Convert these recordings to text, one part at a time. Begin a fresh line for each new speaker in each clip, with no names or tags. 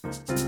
Thank you.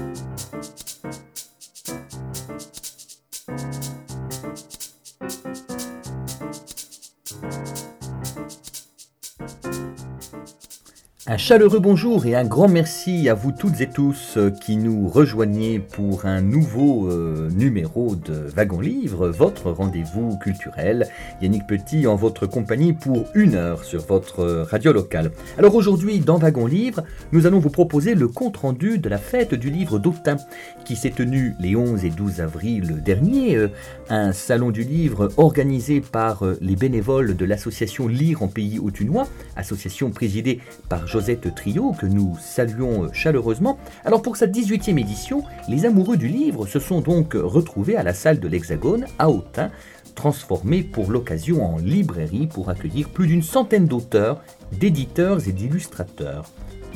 Un chaleureux bonjour et un grand merci à vous toutes et tous euh, qui nous rejoignez pour un nouveau euh, numéro de Wagon Livre, votre rendez-vous culturel. Yannick Petit en votre compagnie pour une heure sur votre radio locale. Alors aujourd'hui, dans Wagon Livre, nous allons vous proposer le compte-rendu de la fête du livre d'Autun qui s'est tenue les 11 et 12 avril dernier. Euh, un salon du livre organisé par les bénévoles de l'association Lire en pays autunois, association présidée par Trio, que nous saluons chaleureusement. Alors pour sa 18e édition, les amoureux du livre se sont donc retrouvés à la salle de l'Hexagone à Autun, transformée pour l'occasion en librairie pour accueillir plus d'une centaine d'auteurs, d'éditeurs et d'illustrateurs.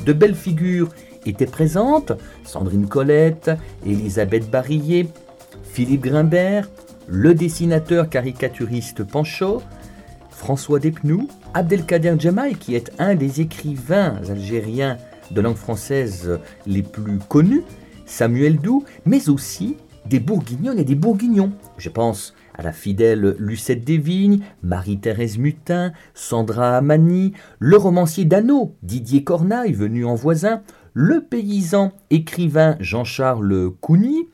De belles figures étaient présentes, Sandrine Colette, Elisabeth Barillet, Philippe Grimbert, le dessinateur caricaturiste Panchaud, François Despnous, Abdelkader Djamaï, qui est un des écrivains algériens de langue française les plus connus, Samuel Doux, mais aussi des bourguignonnes et des bourguignons. Je pense à la fidèle Lucette Desvignes, Marie-Thérèse Mutin, Sandra Amani, le romancier Dano, Didier Cornaille, venu en voisin, le paysan écrivain Jean-Charles Cougny,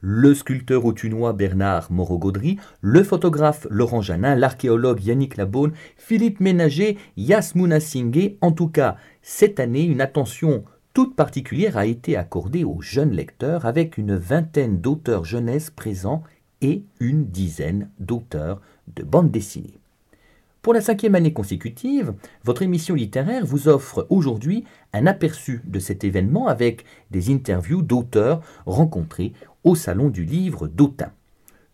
le sculpteur autunois Bernard Moreau-Gaudry, le photographe Laurent Janin, l'archéologue Yannick Labaune, Philippe Ménager, Yasmouna Singé. En tout cas, cette année, une attention toute particulière a été accordée aux jeunes lecteurs avec une vingtaine d'auteurs jeunesse présents et une dizaine d'auteurs de bande dessinée. Pour la cinquième année consécutive, votre émission littéraire vous offre aujourd'hui un aperçu de cet événement avec des interviews d'auteurs rencontrés au Salon du Livre d'Autun.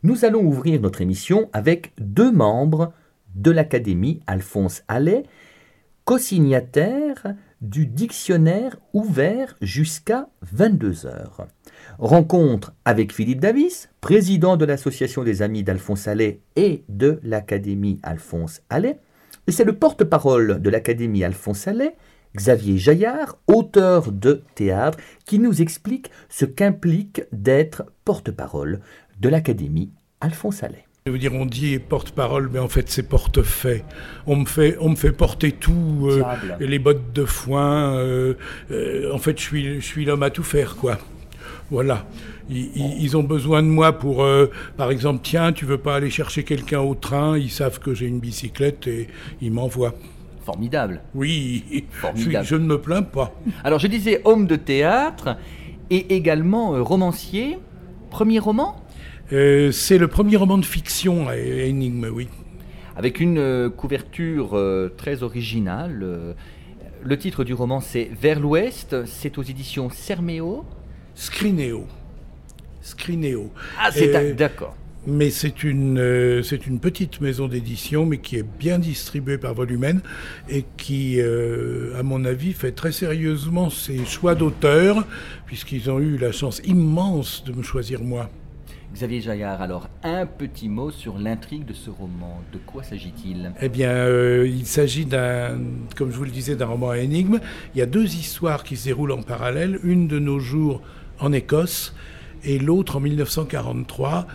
Nous allons ouvrir notre émission avec deux membres de l'Académie Alphonse Allais, co-signataires du dictionnaire ouvert jusqu'à 22 heures. Rencontre avec Philippe Davis, président de l'Association des Amis d'Alphonse Allais et de l'Académie Alphonse Allais. Et c'est le porte-parole de l'Académie Alphonse Allais Xavier Jaillard, auteur de théâtre, qui nous explique ce qu'implique d'être porte-parole de l'Académie Alphonse Allais.
Je veux dire, on dit porte-parole, mais en fait c'est porte-fait. On me fait, on me fait porter tout, euh, les bottes de foin. Euh, euh, en fait, je suis, je suis l'homme à tout faire, quoi. Voilà. Ils, ils ont besoin de moi pour, par exemple, tiens, tu veux pas aller chercher quelqu'un au train? Ils savent que j'ai une bicyclette et ils m'envoient.
Formidable.
Oui, Je, ne me plains pas.
Alors je disais homme de théâtre et également euh, romancier. Premier roman?
Euh, C'est le premier roman de fiction, Énigme, oui.
Avec une euh, couverture très originale. le titre du roman c'est Vers l'Ouest, c'est aux éditions Serméo.
Scrinéo. Scrinéo.
Ah, c'est d'accord
mais c'est une, euh, c'est une petite maison d'édition, mais qui est bien distribuée par Volumen et qui, euh, à mon avis, fait très sérieusement ses choix d'auteur, puisqu'ils ont eu la chance immense de me choisir moi.
Xavier Jaillard, alors un petit mot sur l'intrigue de ce roman. De quoi s'agit-il?
Eh bien, euh, il s'agit d'un, comme je vous le disais, d'un roman à énigme. Il y a deux histoires qui se déroulent en parallèle, une de nos jours en Écosse et l'autre en 1943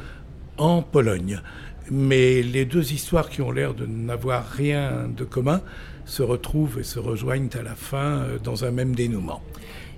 en Pologne. Mais les deux histoires qui ont l'air de n'avoir rien de commun se retrouvent et se rejoignent à la fin euh, dans un même dénouement.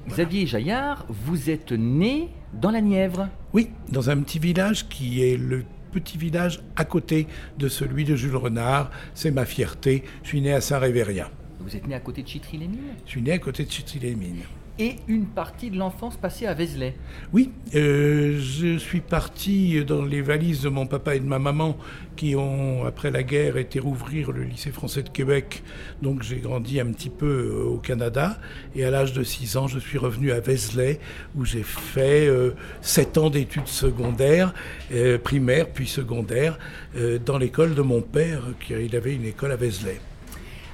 Xavier Jaillard, vous êtes né dans la Nièvre
Oui, dans un petit village qui est le petit village à côté de celui de Jules Renard. C'est ma fierté. Je suis né à Saint-Révérien.
Vous êtes né à côté de Chitry-les-Mines?
Je suis né à côté de Chitry-les-Mines
et une partie de l'enfance passée à Vézelay.
Oui, euh, je suis parti dans les valises de mon papa et de ma maman qui ont, après la guerre, été rouvrir le lycée français de Québec. Donc j'ai grandi un petit peu euh, au Canada. Et à l'âge de 6 ans, je suis revenu à Vézelay où j'ai fait euh, 7 ans d'études secondaires, euh, primaires puis secondaires, dans l'école de mon père, qui il avait une école à Vézelay.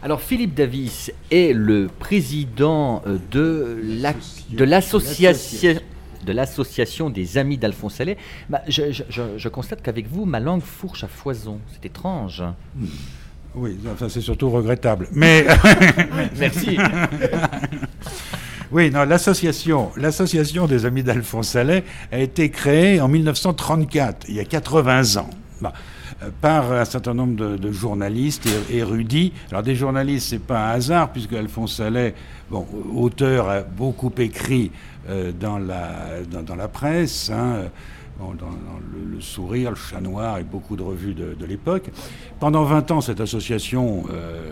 Alors Philippe Davis est le président euh, de l'association de l'association des amis d'Alphonse Allais. Bah, je, constate qu'avec vous, ma langue fourche à foison. C'est étrange.
Oui, enfin, c'est surtout regrettable. Mais.
Merci.
Oui, non, l'association, l'association des amis d'Alphonse Allais a été créée en 1934, il y a 80 ans. Bah, par un certain nombre de, journalistes érudits. Alors des journalistes, c'est pas un hasard, puisque Alphonse Allais, bon, auteur, a beaucoup écrit euh, dans, la, dans, la presse. Hein, dans, le, Sourire, le Chat Noir et beaucoup de revues de, l'époque. Pendant 20 ans, cette association euh,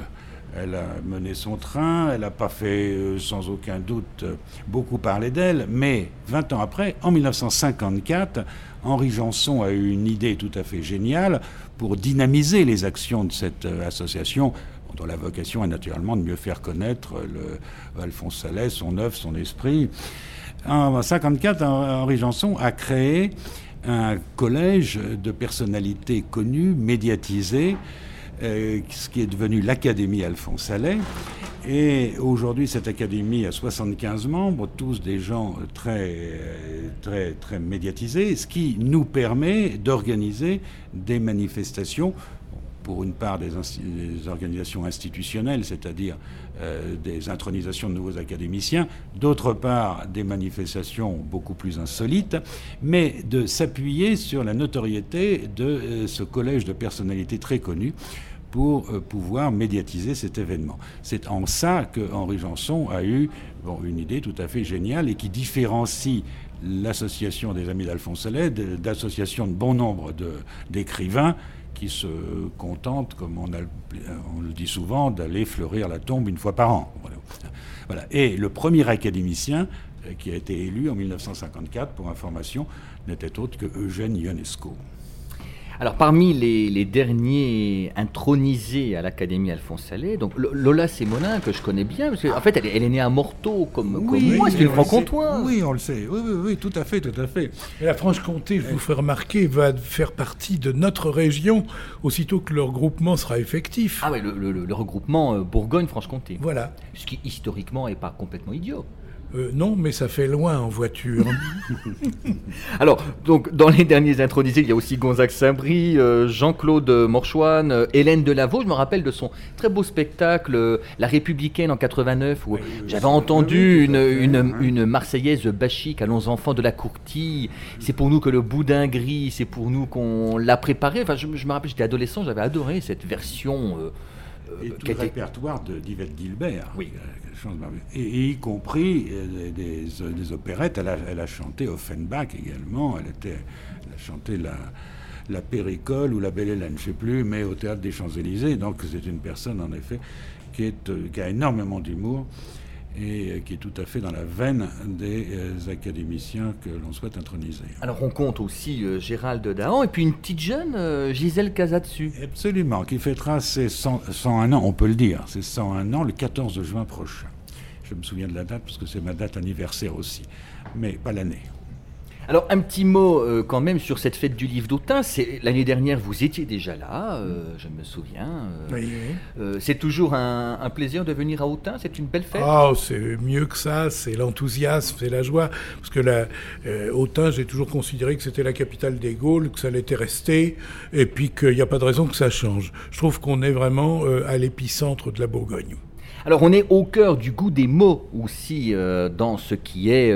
elle a mené son train, elle n'a pas fait euh, sans aucun doute beaucoup parler d'elle, mais 20 ans après, en 1954, Henri Janson a eu une idée tout à fait géniale pour dynamiser les actions de cette euh, association dont la vocation est naturellement de mieux faire connaître le, Alphonse Salais, son œuvre, son esprit. En 1954, Henri Janson a créé un collège de personnalités connues, médiatisées, euh, ce qui est devenu l'Académie Alphonse Allais. Et aujourd'hui, cette académie a 75 membres, tous des gens très, très, très médiatisés, ce qui nous permet d'organiser des manifestations pour une part des, organisations institutionnelles, c'est-à-dire euh, des intronisations de nouveaux académiciens, d'autre part des manifestations beaucoup plus insolites, mais de s'appuyer sur la notoriété de euh, ce collège de personnalités très connues pour euh, pouvoir médiatiser cet événement. C'est en ça que Henri Janson a eu une idée tout à fait géniale et qui différencie l'association des Amis d'Alphonse Allais d'associations de bon nombre d'écrivains qui se contentent, comme on, on le dit souvent, d'aller fleurir la tombe une fois par an. Voilà. Et le premier académicien euh, qui a été élu en 1954, pour information, n'était autre que Eugène Ionesco.
Alors parmi les, derniers intronisés à l'Académie Alphonse Allais, donc Lola Sémonin, que je connais bien, parce qu'en fait elle, est née à Morteau comme, moi, c'est une franc-comtois.
Oui, on le sait, oui, oui, oui, tout à fait, tout à fait.
Et la Franche-Comté, je vous fais remarquer, va faire partie de notre région aussitôt que le regroupement sera effectif.
Ah oui, le, regroupement euh, Bourgogne-Franche-Comté.
Voilà.
Ce qui historiquement n'est pas complètement idiot.
Euh, non, mais ça fait loin en voiture.
Alors, donc, dans les derniers intronisés, il y a aussi Gonzague Saint-Brie, euh, Jean-Claude Morchoine, euh, Hélène Delavaux. Je me rappelle de son très beau spectacle, La Républicaine en 89, où j'avais entendu une, Marseillaise bachique, Allons enfants de la courtille. C'est pour nous que le boudin gris, c'est pour nous qu'on l'a préparé. Enfin, je, me rappelle, j'étais adolescent, j'avais adoré cette version.
et tout le répertoire d'Yvette Gilbert. Oui et, y compris euh, des, opérettes. Elle a, elle a, chanté Offenbach également. Elle, a chanté la, Péricole ou la Belle Hélène, je ne sais plus, mais au théâtre des Champs-Élysées. Donc c'est une personne, en effet, qui, euh, qui a énormément d'humour et euh, qui est tout à fait dans la veine des académiciens que l'on souhaite introniser.
Alors on compte aussi Gérald Dahan et puis une petite jeune, Gisèle Casatsu.
Absolument, qui fêtera ses 101 ans, on peut le dire, ses 101 ans le 14 juin prochain. Je me souviens de la date parce que c'est ma date anniversaire aussi, mais pas l'année.
Alors un petit mot euh, quand même sur cette fête du livre d'Autun. C'est l'année dernière vous étiez déjà là, euh, je me souviens. Euh, c'est toujours un, plaisir de venir à Autun. C'est une belle fête.
Oh, c'est mieux que ça. C'est l'enthousiasme, c'est la joie. Parce que la, Autun, j'ai toujours considéré que c'était la capitale des Gaules, que ça l'était resté, et puis qu'il n'y a pas de raison que ça change. Je trouve qu'on est vraiment à l'épicentre de la Bourgogne.
Alors on est au cœur du goût des mots aussi dans ce qui est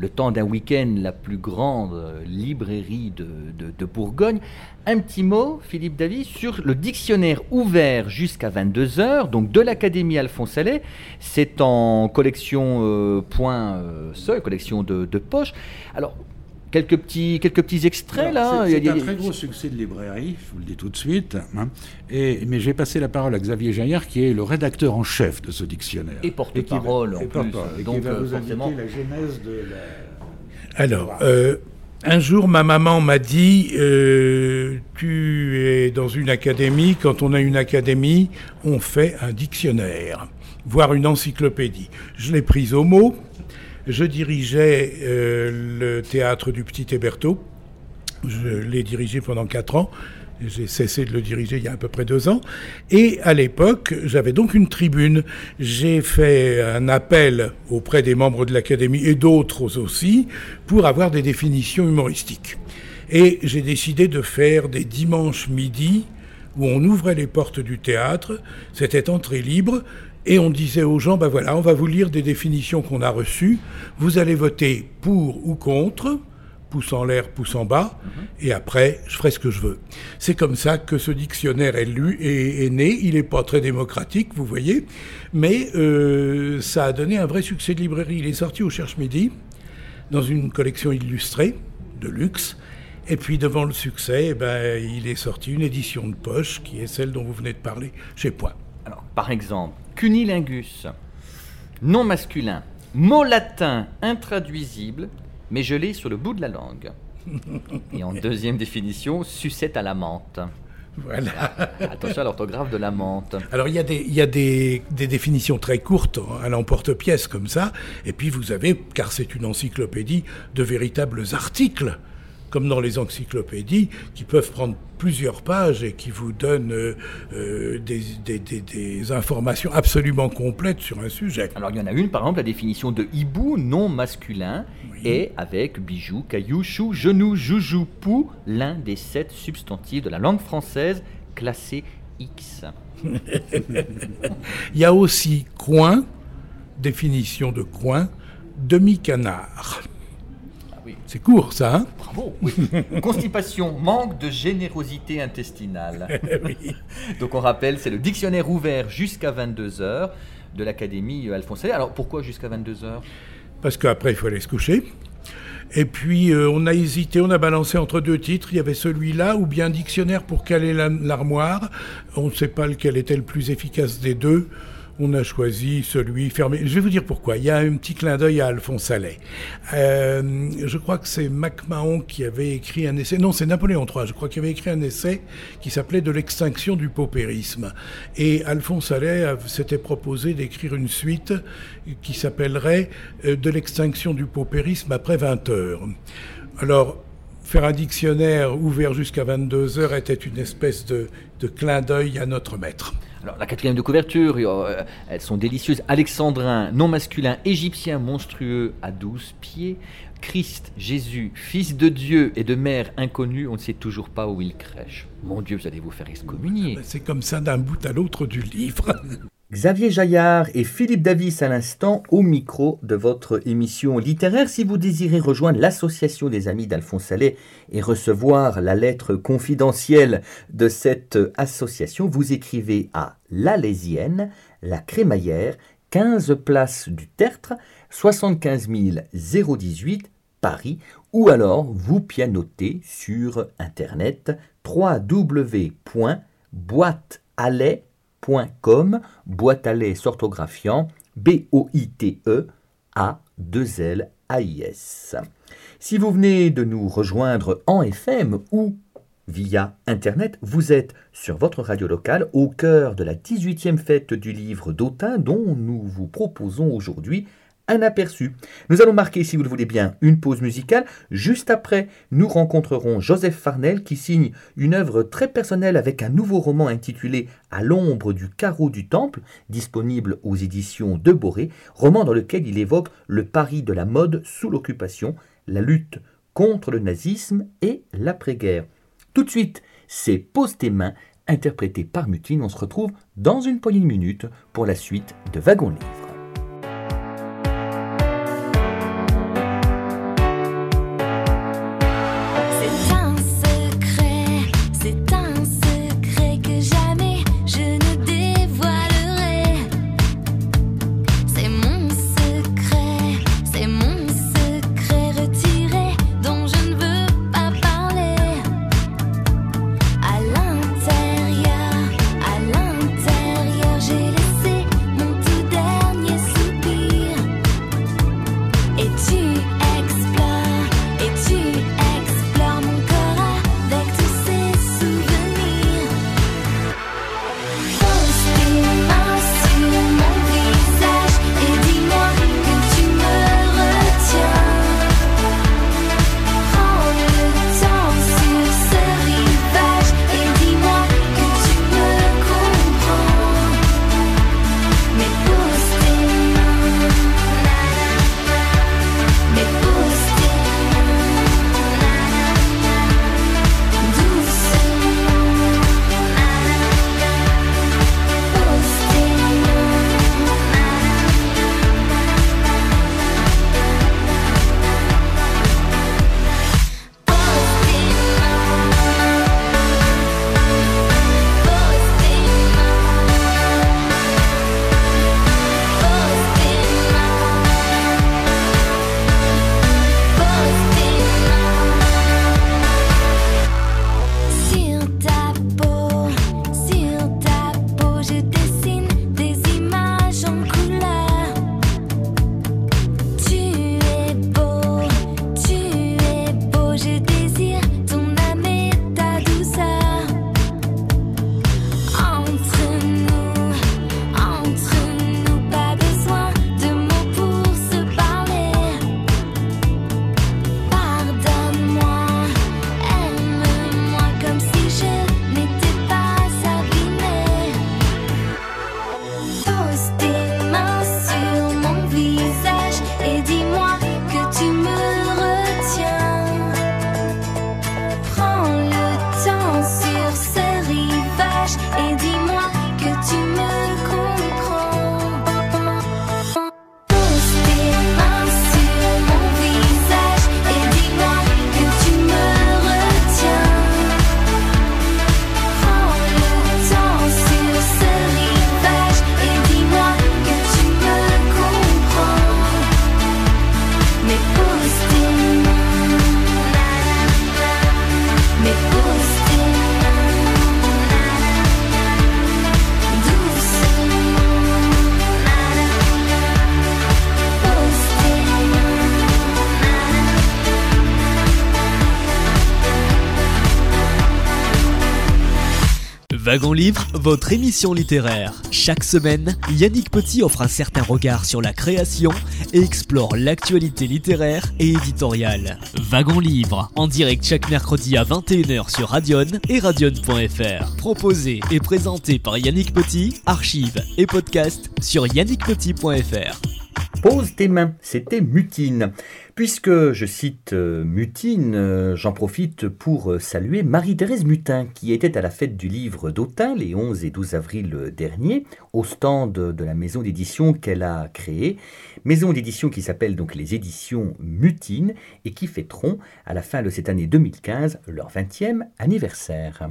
le temps d'un week-end la plus grande euh, librairie de, Bourgogne. Un petit mot, Philippe Davy, sur le dictionnaire ouvert jusqu'à 22h, donc de l'Académie Alphonse Allais. C'est en collection point seul, collection de, de poche. Alors, quelques petits, quelques petits extraits là.
C'est un très gros succès de librairie, je vous le dis tout de suite. Hein. Et, mais j'ai passé la parole à Xavier Jaillard, qui est le rédacteur en chef de ce dictionnaire.
Et porte-parole en plus.
Et donc, qui va euh, vous indiquer la genèse de la...
Alors, euh, un jour, ma maman m'a dit euh, Tu es dans une académie. Quand on a une académie, on fait un dictionnaire, voire une encyclopédie. Je l'ai prise au mot. Je dirigeais euh, le théâtre du Petit Héberto. Je l'ai dirigé pendant quatre ans. J'ai cessé de le diriger il y a à peu près deux ans. Et à l'époque, j'avais donc une tribune. J'ai fait un appel auprès des membres de l'Académie et d'autres aussi pour avoir des définitions humoristiques. Et j'ai décidé de faire des dimanches midi où on ouvrait les portes du théâtre, c'était entrée libre, et on disait aux gens, ben voilà, on va vous lire des définitions qu'on a reçues, vous allez voter pour ou contre, pouce en l'air, pouce en bas, mhm. et après, je ferai ce que je veux. C'est comme ça que ce dictionnaire est, lu, est, est né. Il n'est pas très démocratique, vous voyez, mais euh, ça a donné un vrai succès de librairie. Il est sorti au Cherche Midi, dans une collection illustrée, de luxe, et puis devant le succès, eh ben, il est sorti une édition de poche, qui est celle dont vous venez de parler, chez Point.
Alors, par exemple, cunilingus, nom masculin, mot latin intraduisible, mais l'ai sur le bout de la langue. Et en deuxième définition, sucette à la menthe.
Voilà.
Attention à l'orthographe de la menthe.
Alors il y a, des, il y a des, des, définitions très courtes à l'emporte-pièce comme ça, et puis vous avez, car c'est une encyclopédie, de véritables articles comme dans les encyclopédies, qui peuvent prendre plusieurs pages et qui vous donnent euh, euh, des, des, des, informations absolument complètes sur un sujet.
Alors il y en a une, par exemple, la définition de hibou non masculin est avec bijou, caillou, chou, genou, joujou, pou, l'un des sept substantifs de la langue française classé X.
il y a aussi coin, définition de coin, demi-canard. C'est court, ça, hein
Bravo, Constipation, manque de générosité intestinale. Donc on rappelle, c'est le dictionnaire ouvert jusqu'à 22h de l'Académie Alphonse Alors pourquoi jusqu'à 22h
Parce qu'après, il faut aller se coucher. Et puis, euh, on a hésité, on a balancé entre deux titres. Il y avait celui-là ou bien dictionnaire pour caler l'armoire. On ne sait pas lequel était le plus efficace des deux on a choisi celui fermé. Je vais vous dire pourquoi. Il y a un petit clin d'œil à Alphonse Allais. Euh, je crois que c'est MacMahon qui avait écrit un essai. Non, c'est Napoléon III. Je crois qu'il avait écrit un essai qui s'appelait De l'extinction du paupérisme. Et Alphonse Allais s'était proposé d'écrire une suite qui s'appellerait euh, De l'extinction du paupérisme après 20 heures. Alors, faire un dictionnaire ouvert jusqu'à 22 heures était une espèce de, de clin d'œil à notre maître.
Alors, la quatrième de couverture, euh, elles sont délicieuses. Alexandrin, non masculin, égyptien monstrueux à 12 pieds. Christ, Jésus, fils de Dieu et de mère inconnue, on ne sait toujours pas où il crèche. Mon Dieu, vous allez vous faire excommunier.
C'est comme ça d'un bout à l'autre du livre.
Xavier Jaillard et Philippe Davis à l'instant au micro de votre émission littéraire. Si vous désirez rejoindre l'association des amis d'Alphonse Sallet et recevoir la lettre confidentielle de cette association, vous écrivez à l'Alésienne, la Crémaillère, 15 place du Tertre, 75 018 Paris, ou alors vous pianotez sur internet www.boîtealais.com .com, boîte à lait s'orthographiant B-O-I-T-E A-2-L-A-I-S. Si vous venez de nous rejoindre en FM ou via Internet, vous êtes sur votre radio locale au cœur de la 18e fête du livre d'Autun dont nous vous proposons aujourd'hui un aperçu. Nous allons marquer, si vous le voulez bien, une pause musicale. Juste après, nous rencontrerons Joseph Farnell qui signe une œuvre très personnelle avec un nouveau roman intitulé À l'ombre du carreau du temple, disponible aux éditions de Boré, roman dans lequel il évoque le Paris de la mode sous l'occupation, la lutte contre le nazisme et l'après-guerre. Tout de suite, c'est Pose tes mains, interprété par Mutine. On se retrouve dans une poignée de minutes pour la suite de. Wagon Livre,
votre émission littéraire. Chaque semaine, Yannick Petit offre un certain regard sur la création et explore l'actualité littéraire et éditoriale. Wagon Livre, en direct chaque mercredi à 21h sur Radion et radion.fr. Proposé et présenté par Yannick Petit, archives et podcast sur yannickpetit.fr.
Pose tes mains, c'était Mutine. Puisque je cite euh, Mutine, euh, j'en profite pour euh, saluer Marie-Thérèse Mutin, qui était à la fête du livre d'Autun les 11 et 12 avril dernier, au stand de la maison d'édition qu'elle a créée. Maison d'édition qui s'appelle donc les éditions Mutine et qui fêteront à la fin de cette année 2015 leur 20e anniversaire.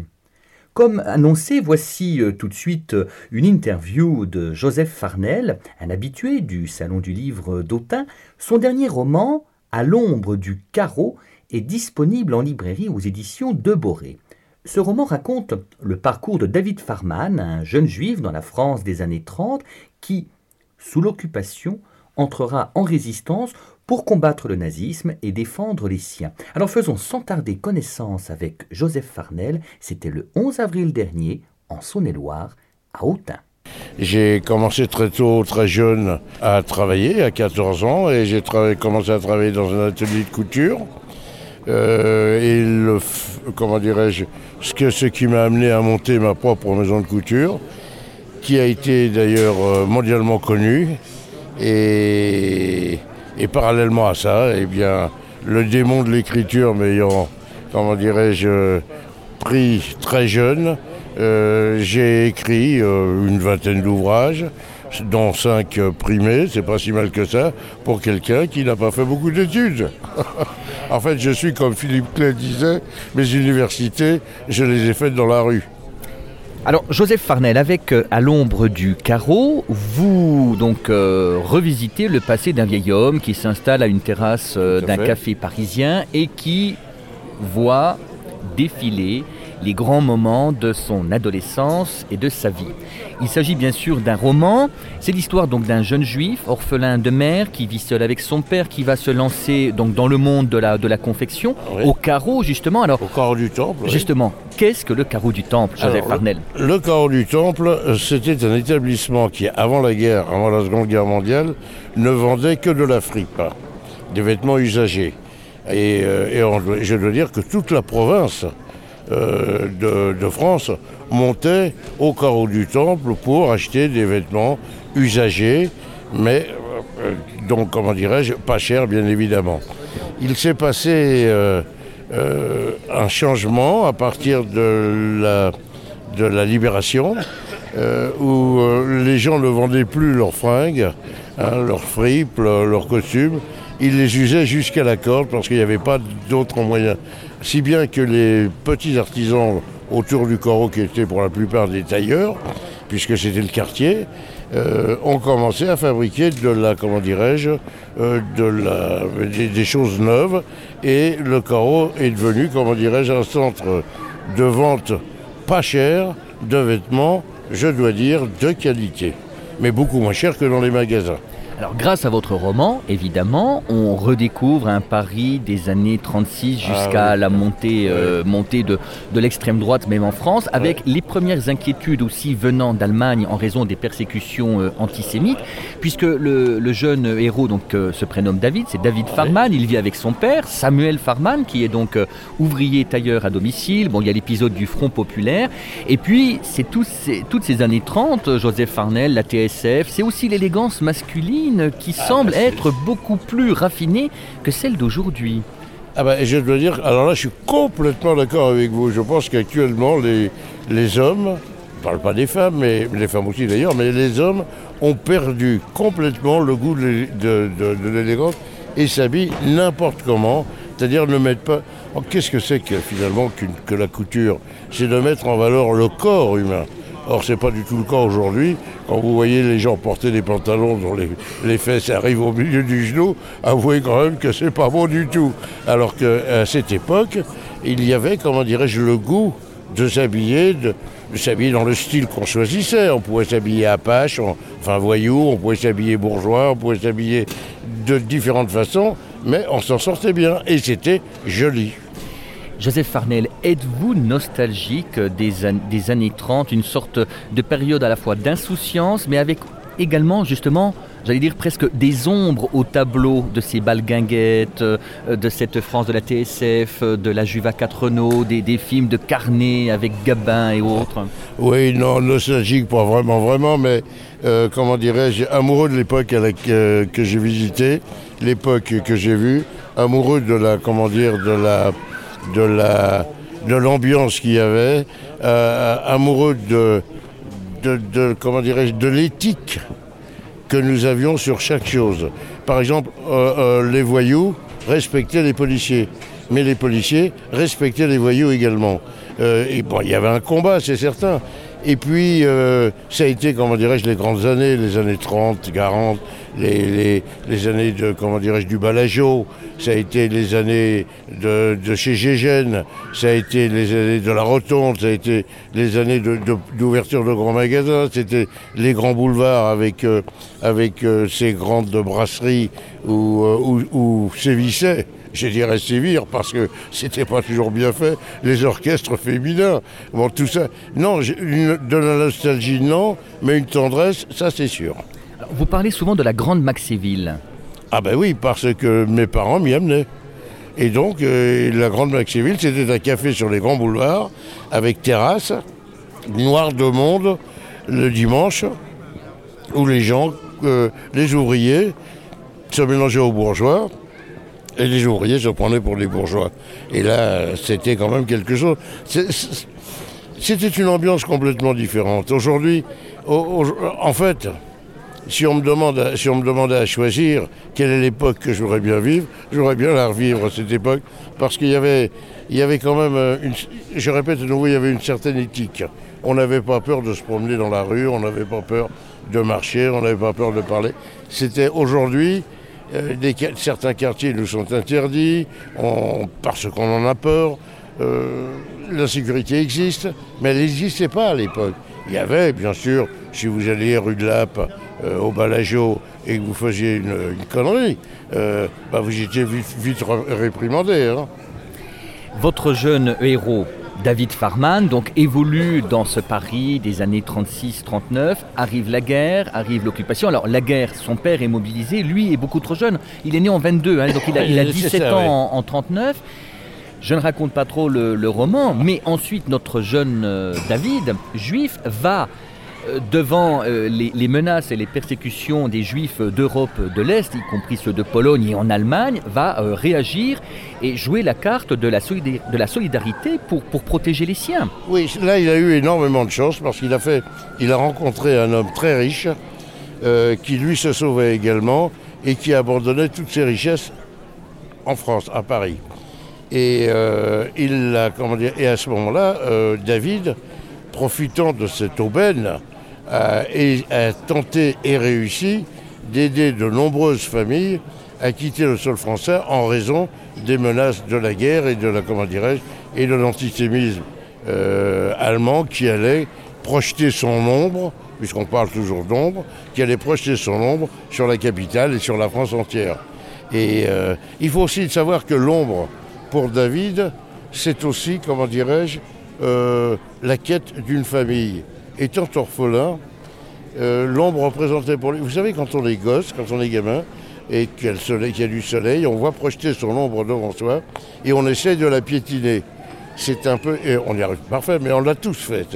Comme annoncé, voici euh, tout de suite euh, une interview de Joseph Farnell, un habitué du Salon du Livre d'Autun. Son dernier roman, À l'ombre du carreau, est disponible en librairie aux éditions de Boré. Ce roman raconte le parcours de David Farman, un jeune juif dans la France des années 30 qui, sous l'occupation, entrera en résistance pour combattre le nazisme et défendre les siens. Alors faisons sans tarder connaissance avec Joseph Farnell, c'était le 11 avril dernier, en Saône-et-Loire, à Autun.
J'ai commencé très tôt, très jeune, à travailler, à 14 ans, et j'ai commencé à travailler dans un atelier de couture. Euh, et le, comment dirais-je, ce, ce qui m'a amené à monter ma propre maison de couture, qui a été d'ailleurs euh, mondialement connue. Et et parallèlement à ça, eh le démon de l'écriture m'ayant, comment dirais-je, pris très jeune, euh, j'ai écrit euh, une vingtaine d'ouvrages, dont cinq primés, c'est pas si mal que ça, pour quelqu'un qui n'a pas fait beaucoup d'études. en fait, je suis, comme Philippe Clay disait, mes universités, je les ai faites dans la rue.
Alors Joseph Farnell, avec euh, À l'ombre du carreau, vous donc euh, revisitez le passé d'un vieil homme qui s'installe à une terrasse euh, d'un café parisien et qui voit défiler les grands moments de son adolescence et de sa vie. Il s'agit bien sûr d'un roman. C'est l'histoire donc d'un jeune juif orphelin de mère qui vit seul avec son père, qui va se lancer donc dans le monde de la, de la confection au carreau justement.
Alors au carreau du temple.
Justement, qu'est-ce que le carreau du temple, Joseph Farnell
le, carreau du temple, c'était un établissement qui, avant la guerre, avant la Seconde Guerre mondiale, ne vendait que de la fripe, des vêtements usagés. Et, euh, et je dois dire que toute la province euh, de, France montait au carreau du temple pour acheter des vêtements usagés, mais euh, donc, comment dirais-je, pas cher bien évidemment. Il s'est passé euh, un changement à partir de la, de la libération, où les gens ne vendaient plus leurs fringues, hein, leurs fripes, leurs costumes, ils les usaient jusqu'à la corde parce qu'il n'y avait pas d'autres moyens si bien que les petits artisans autour du coraux, qui étaient pour la plupart des tailleurs, puisque c'était le quartier, euh, ont commencé à fabriquer de la, comment dirais-je, euh, des, choses neuves. Et le carreau est devenu, comment dirais-je, un centre de vente pas cher de vêtements, je dois dire, de qualité. Mais beaucoup moins cher que dans les magasins.
Alors grâce à votre roman, évidemment, on redécouvre un Paris des années 36 ah jusqu'à la montée, euh, montée de, de l'extrême droite, même en France, avec les premières inquiétudes aussi venant d'Allemagne en raison des persécutions euh, antisémites, puisque le, jeune héros donc, euh, se prénomme David, c'est David Farman, il vit avec son père, Samuel Farman, qui est donc ouvrier tailleur à domicile, bon il y a l'épisode du Front Populaire, et puis c'est ces, toutes ces années 30, Joseph Farnell, la TSF, c'est aussi l'élégance masculine qui ah, semble bah, être beaucoup plus raffinée que celle d'aujourd'hui.
Ah bah, je dois dire, alors là je suis complètement d'accord avec vous. Je pense qu'actuellement les, les hommes, je ne parle pas des femmes, mais les femmes aussi d'ailleurs, mais les hommes ont perdu complètement le goût de, de, l'élégance et s'habillent n'importe comment, c'est-à-dire ne mettent pas... Oh, qu'est-ce que c'est que finalement que la couture? C'est de mettre en valeur le corps humain. Or, ce n'est pas du tout le cas aujourd'hui. Quand vous voyez les gens porter des pantalons dont les, fesses arrivent au milieu du genou, avouez quand même que c'est pas bon du tout. Alors qu'à cette époque, il y avait, comment dirais-je, le goût de s'habiller, de, s'habiller dans le style qu'on choisissait. On pouvait s'habiller apache, enfin voyou, on pouvait s'habiller bourgeois, on pouvait s'habiller de différentes façons, mais on s'en sortait bien et c'était joli.
Joseph Farnel, êtes-vous nostalgique des, des années 30, une sorte de période à la fois d'insouciance, mais avec également justement j'allais dire presque des ombres au tableau de ces balguinguettes, euh, de cette France de la TSF, de la Juva 4 Renault, des, des, films de Carnet avec Gabin et autres.
Oui, non, nostalgique, pas vraiment, vraiment, mais euh, comment dirais-je, amoureux de l'époque que j'ai visitée, l'époque que j'ai vue, amoureux de la, comment dire, de la, de la, de l'ambiance qu'il y avait, euh, amoureux de, de, comment dirais-je, de l'éthique que nous avions sur chaque chose. Par exemple, euh, euh, les voyous respectaient les policiers, mais les policiers respectaient les voyous également. Et bon, il y avait un combat, c'est certain. Et puis, euh, ça a été, comment dirais-je, les grandes années, les années 30, 40, les, années de, comment dirais-je, du Balageau, ça a été les années de, de chez Gégène, ça a été les années de la Rotonde, ça a été les années d'ouverture de, de, grands magasins, c'était les grands boulevards avec, euh, avec euh, ces grandes brasseries où, où, où je dirais sévir parce que c'était pas toujours bien fait, les orchestres féminins, bon tout ça. Non, une, de la nostalgie non, mais une tendresse, ça c'est sûr.
Alors, vous parlez souvent de la grande Maxéville.
Ah ben oui, parce que mes parents m'y amenaient. Et donc euh, la grande Maxéville, c'était un café sur les grands boulevards avec terrasse, noir de monde le dimanche, où les gens, euh, les ouvriers, se mélangeaient aux bourgeois et les ouvriers se prenaient pour les bourgeois. Et là, c'était quand même quelque chose. C'était une ambiance complètement différente. Aujourd'hui, en fait, si on, me demande, si on me demandait à choisir quelle est l'époque que j'aurais bien vivre, j'aurais bien la revivre cette époque, parce qu'il y avait, y avait quand même, une, je répète de nouveau, il y avait une certaine éthique. On n'avait pas peur de se promener dans la rue, on n'avait pas peur de marcher, on n'avait pas peur de parler. C'était aujourd'hui, euh, certains quartiers nous sont interdits parce qu'on en a peur. Euh, L'insécurité existe, mais elle n'existait pas à l'époque. Il y avait, bien sûr, si vous alliez rue de Lappe, euh, au Balageau, et que vous faisiez une, connerie, bah vous étiez vite, vite réprimandé. Hein.
Votre jeune héros, David Farman donc évolue dans ce Paris des années 36-39, arrive la guerre, arrive l'occupation. Alors la guerre, son père est mobilisé, lui est beaucoup trop jeune, il est né en 22, hein, donc il a, il a 17 ça, ans ouais. en, en 39. Je ne raconte pas trop le, le roman, mais ensuite notre jeune euh, David, juif, va devant euh, les, menaces et les persécutions des juifs d'Europe de l'Est, y compris ceux de Pologne et en Allemagne, va euh, réagir et jouer la carte de la, solidarité pour, protéger les siens.
Oui, là il a eu énormément de chance parce qu'il a, rencontré un homme très riche euh, qui lui se sauvait également et qui abandonnait toutes ses richesses en France, à Paris. Et, euh, il a, et à ce moment-là, euh, David, profitant de cette aubaine, a, a tenté et réussi d'aider de nombreuses familles à quitter le sol français en raison des menaces de la guerre et de la et de l'antisémisme euh, allemand qui allait projeter son ombre, puisqu'on parle toujours d'ombre, qui allait projeter son ombre sur la capitale et sur la France entière. Et euh, il faut aussi savoir que l'ombre pour David, c'est aussi, comment dirais-je, euh, la quête d'une famille. Étant orphelin, euh, l'ombre représentait pour lui. Vous savez, quand on est gosse, quand on est gamin, et qu'il y, a du soleil, on voit projeter son ombre devant soi et on essaie de la piétiner. C'est un peu. on y arrive parfait, mais on l'a tous fait.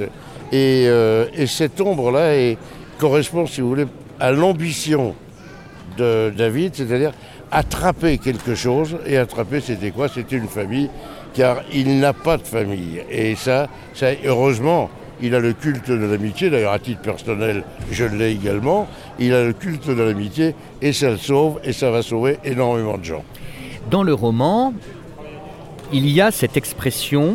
Et, euh, et cette ombre-là correspond, si vous voulez, à l'ambition de David, c'est-à-dire attraper quelque chose. Et attraper, c'était quoi? C'était une famille, car il n'a pas de famille. Et ça, ça heureusement, il a le culte de l'amitié, d'ailleurs à titre personnel, je l'ai également, il a le culte de l'amitié et ça le sauve et ça va sauver énormément de gens.
Dans le roman, il y a cette expression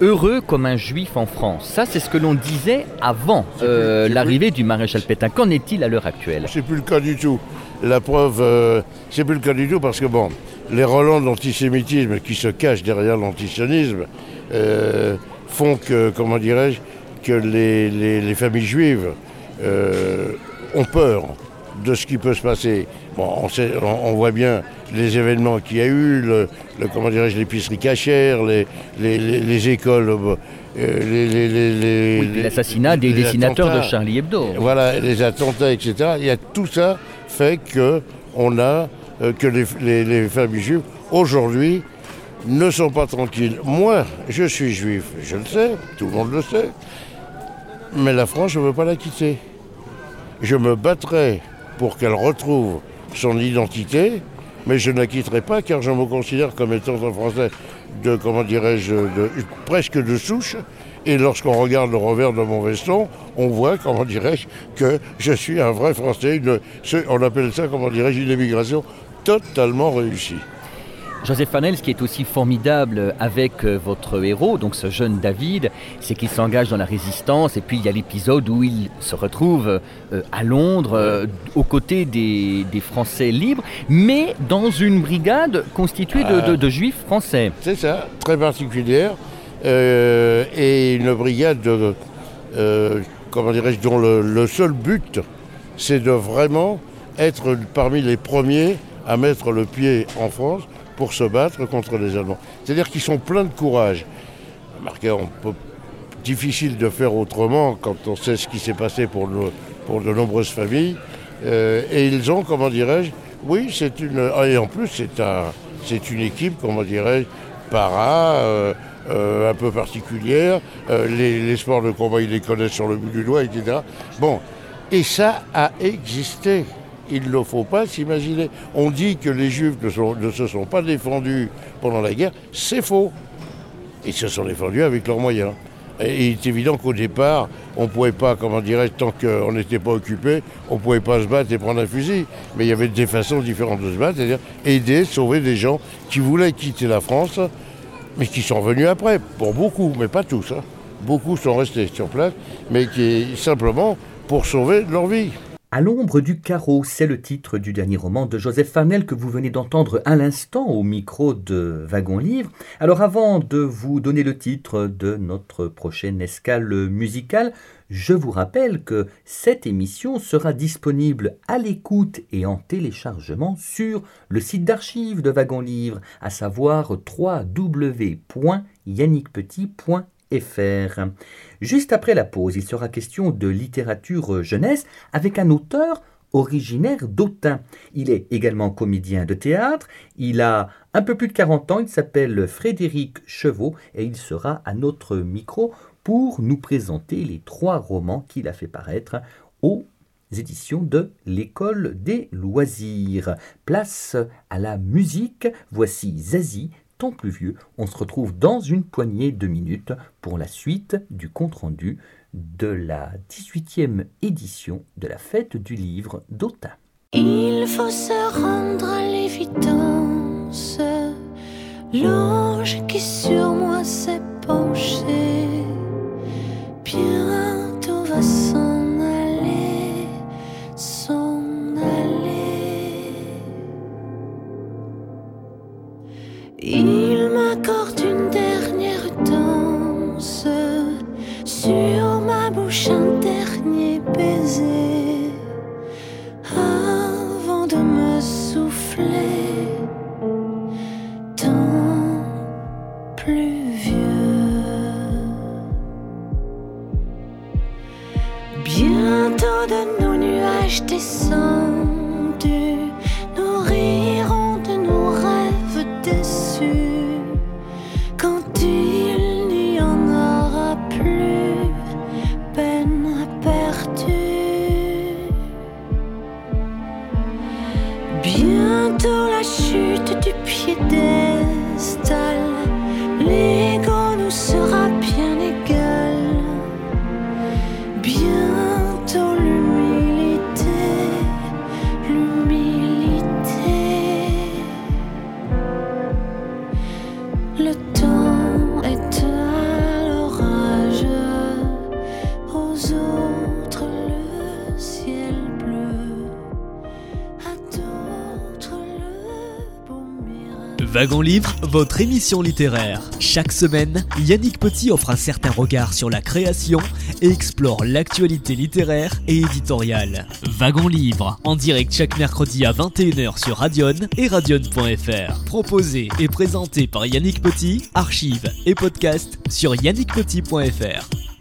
heureux comme un juif en France. Ça, c'est ce que l'on disait avant euh, l'arrivée du maréchal Pétain. Qu'en est-il à l'heure actuelle?
C'est plus le cas du tout. La preuve, euh, c'est plus le cas du tout parce que bon, les relents d'antisémitisme qui se cachent derrière l'antisionisme euh, font que, comment dirais-je, que les, les, les, familles juives euh, ont peur. de ce qui peut se passer. Bon, on, sait, on, voit bien les événements qu'il y a eu, le, comment dirais-je, l'épicerie cachère, les, les, écoles,
euh, l'assassinat des dessinateurs de Charlie Hebdo.
Voilà, les attentats, etc. Il y a tout ça fait que on a euh, que les, les familles juives aujourd'hui ne sont pas tranquilles. Moi, je suis juif, je le sais, tout le monde le sait. Mais la France, je ne veux pas la quitter. Je me battrai pour qu'elle retrouve son identité, mais je ne la quitterai pas car je me considère comme étant un Français de, comment dirais-je, presque de souche. Et lorsqu'on regarde le revers de mon veston, on voit, comment dirais-je, que je suis un vrai Français. on appelle ça, comment dirais-je, une émigration totalement réussie.
Joseph Fanel, ce qui est aussi formidable avec euh, votre héros, donc ce jeune David, c'est qu'il s'engage dans la résistance et puis il y a l'épisode où il se retrouve euh, à Londres euh, aux côtés des, Français libres, mais dans une brigade constituée de, juifs français.
C'est ça, très particulière, et une brigade, comment dirais-je, dont le seul but, c'est de vraiment être parmi les premiers à mettre le pied en France pour se battre contre les Allemands. C'est-à-dire qu'ils sont pleins de courage. Peut, difficile de faire autrement quand on sait ce qui s'est passé pour, de nombreuses familles. Euh, et ils ont, comment dirais-je, oui, c'est une. Ah, et en plus, c'est un, une équipe, comment dirais-je, para, euh, euh, un peu particulière. Les, les, sports de combat, ils les connaissent sur le bout du doigt, etc. Bon, et ça a existé il ne faut pas s'imaginer. On dit que les Juifs ne, se sont pas défendus pendant la guerre, c'est faux. Ils se sont défendus avec leurs moyens. Et il est évident qu'au départ, on ne pouvait pas, comment dirais-je, tant qu'on n'était pas occupé, on ne pouvait pas se battre et prendre un fusil. Mais il y avait des façons différentes de se battre, c'est-à-dire aider, sauver des gens qui voulaient quitter la France, mais qui sont venus après, pour beaucoup, mais pas tous. Hein. Beaucoup sont restés sur place, mais qui simplement pour sauver leur vie.
À l'ombre du carreau, c'est le titre du dernier roman de Joseph Farnell que vous venez d'entendre à l'instant au micro de Wagon Livre. Alors avant de vous donner le titre de notre prochaine escale musicale, je vous rappelle que cette émission sera disponible à l'écoute et en téléchargement sur le site d'archives de Wagon Livre, à savoir www.yannickpetit.fr. Juste après la pause, il sera question de littérature jeunesse avec un auteur originaire d'Autun. Il est également comédien de théâtre, il a un peu plus de 40 ans, il s'appelle Frédéric Chevaux et il sera à notre micro pour nous présenter les trois romans qu'il a fait paraître aux éditions de l'École des loisirs. Place à la musique, voici Zazie plus vieux, on se retrouve dans une poignée de minutes pour la suite du compte-rendu de la 18e édition de la fête du livre d'Autun.
Il faut se rendre à l'évidence, l'ange qui sur moi s'est penché, bientôt Il m'accorde une dernière danse sur ma bouche, un dernier baiser avant de me souffler tant plus vieux. Bientôt de nos nuages descendent.
Wagon Livre, votre émission littéraire. Chaque semaine, Yannick Petit offre un certain regard sur la création et explore l'actualité littéraire et éditoriale. Wagon Livre, en direct chaque mercredi à 21h sur Radion et radion.fr. Proposé et présenté par Yannick Petit, archives et podcast sur yannickpetit.fr.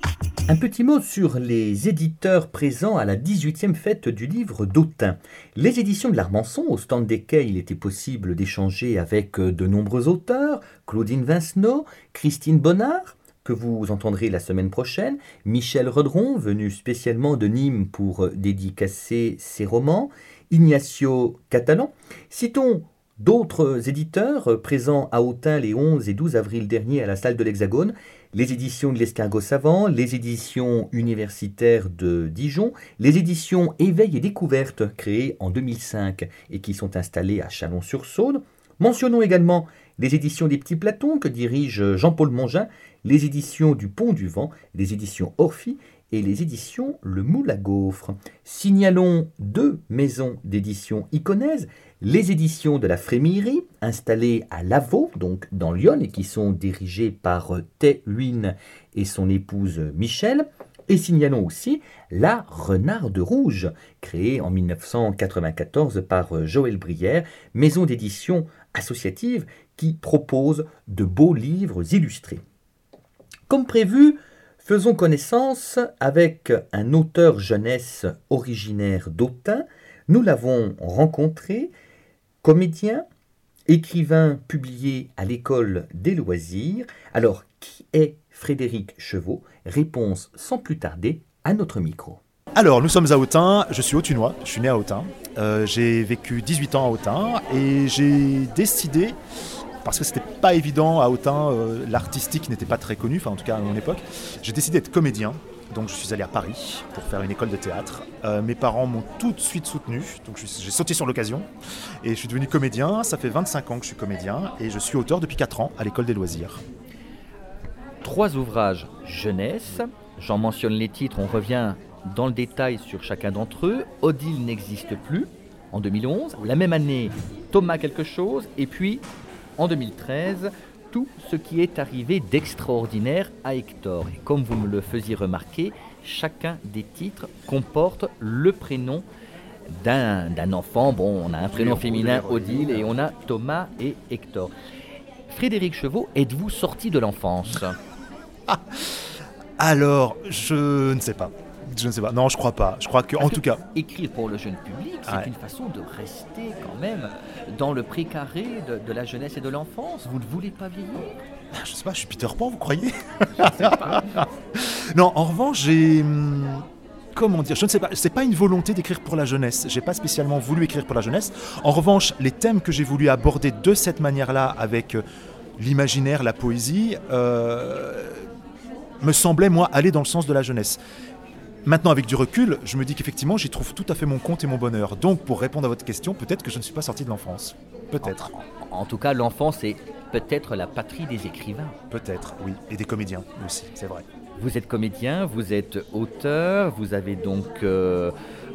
Un petit mot sur les éditeurs présents à la 18e fête du livre d'Autun. Les éditions de l'Armançon, au stand desquelles il était possible d'échanger avec euh, de nombreux auteurs, Claudine Vincenot, Christine Bonnard, que vous entendrez la semaine prochaine, Michel Redron, venu spécialement de Nîmes pour euh, dédicacer ses romans, Ignacio Catalan. Citons d'autres éditeurs euh, présents à Autun les 11 et 12 avril dernier à la salle de l'Hexagone, les éditions de l'Escargot Savant, les éditions universitaires de Dijon, les éditions Éveil et Découverte créées en 2005 et qui sont installées à Chalon-sur-Saône. Mentionnons également les éditions des Petits Platons que dirige Jean-Paul Mongin, les éditions du Pont du Vent, les éditions Orphy et les éditions Le Moule à Gaufre. Signalons deux maisons d'édition iconaises, les éditions de la Frémillerie, installées à Lavaux, donc dans Lyon, et qui sont dirigées par Tay Huyn et son épouse Michel. Et signalons aussi La Renarde Rouge, créée en 1994 par Joël Brière, maison d'édition associative qui propose de beaux livres illustrés. Comme prévu, faisons connaissance avec un auteur jeunesse originaire d'Autun. Nous l'avons rencontré comédien, écrivain publié à l'école des loisirs. Alors, qui est Frédéric Chevaux? Réponse sans plus tarder à notre micro.
Alors, nous sommes à Autun, je suis autunois, je suis né à Autun. Euh, j'ai vécu 18 ans à Autun et j'ai décidé, parce que c'était pas évident à Autun, euh, l'artistique n'était pas très connu, enfin en tout cas à mon époque, j'ai décidé d'être comédien donc je suis allé à Paris pour faire une école de théâtre. Euh, mes parents m'ont tout de suite soutenu, donc j'ai sauté sur l'occasion et je suis devenu comédien. Ça fait 25 ans que je suis comédien et je suis auteur depuis 4 ans à l'école des loisirs.
Trois ouvrages jeunesse, j'en mentionne les titres, on revient dans le détail sur chacun d'entre eux. Odile n'existe plus en 2011, la même année Thomas quelque chose et puis en 2013 tout ce qui est arrivé d'extraordinaire à Hector. Et comme vous me le faisiez remarquer, chacun des titres comporte le prénom d'un enfant. Bon, on a un prénom féminin, Odile, et on a Thomas et Hector. Frédéric Chevaux, êtes-vous sorti de l'enfance?
Alors, je ne sais pas. Je ne sais pas. Non, je crois pas. Je crois que, en tout cas.
Écrire pour le jeune public, c'est une façon de rester quand même dans le précaré de, de la jeunesse et de l'enfance. Vous ne voulez pas vieillir?
Ah, Je sais pas, je suis Peter Pan, vous croyez? Non, en revanche, j'ai. Hum, comment dire Je ne sais pas, c'est pas une volonté d'écrire pour la jeunesse. J'ai pas spécialement voulu écrire pour la jeunesse. En revanche, les thèmes que j'ai voulu aborder de cette manière-là, avec euh, l'imaginaire, la poésie, euh, me semblaient, moi, aller dans le sens de la jeunesse. Maintenant, avec du recul, je me dis qu'effectivement, j'y trouve tout à fait mon compte et mon bonheur. Donc, pour répondre à votre question, peut-être que je ne suis pas sorti de l'enfance. Peut-être.
En, tout cas, l'enfance est peut-être la patrie des écrivains.
Peut-être, oui. Et des comédiens aussi, c'est vrai.
Vous êtes comédien, vous êtes auteur, vous avez donc euh,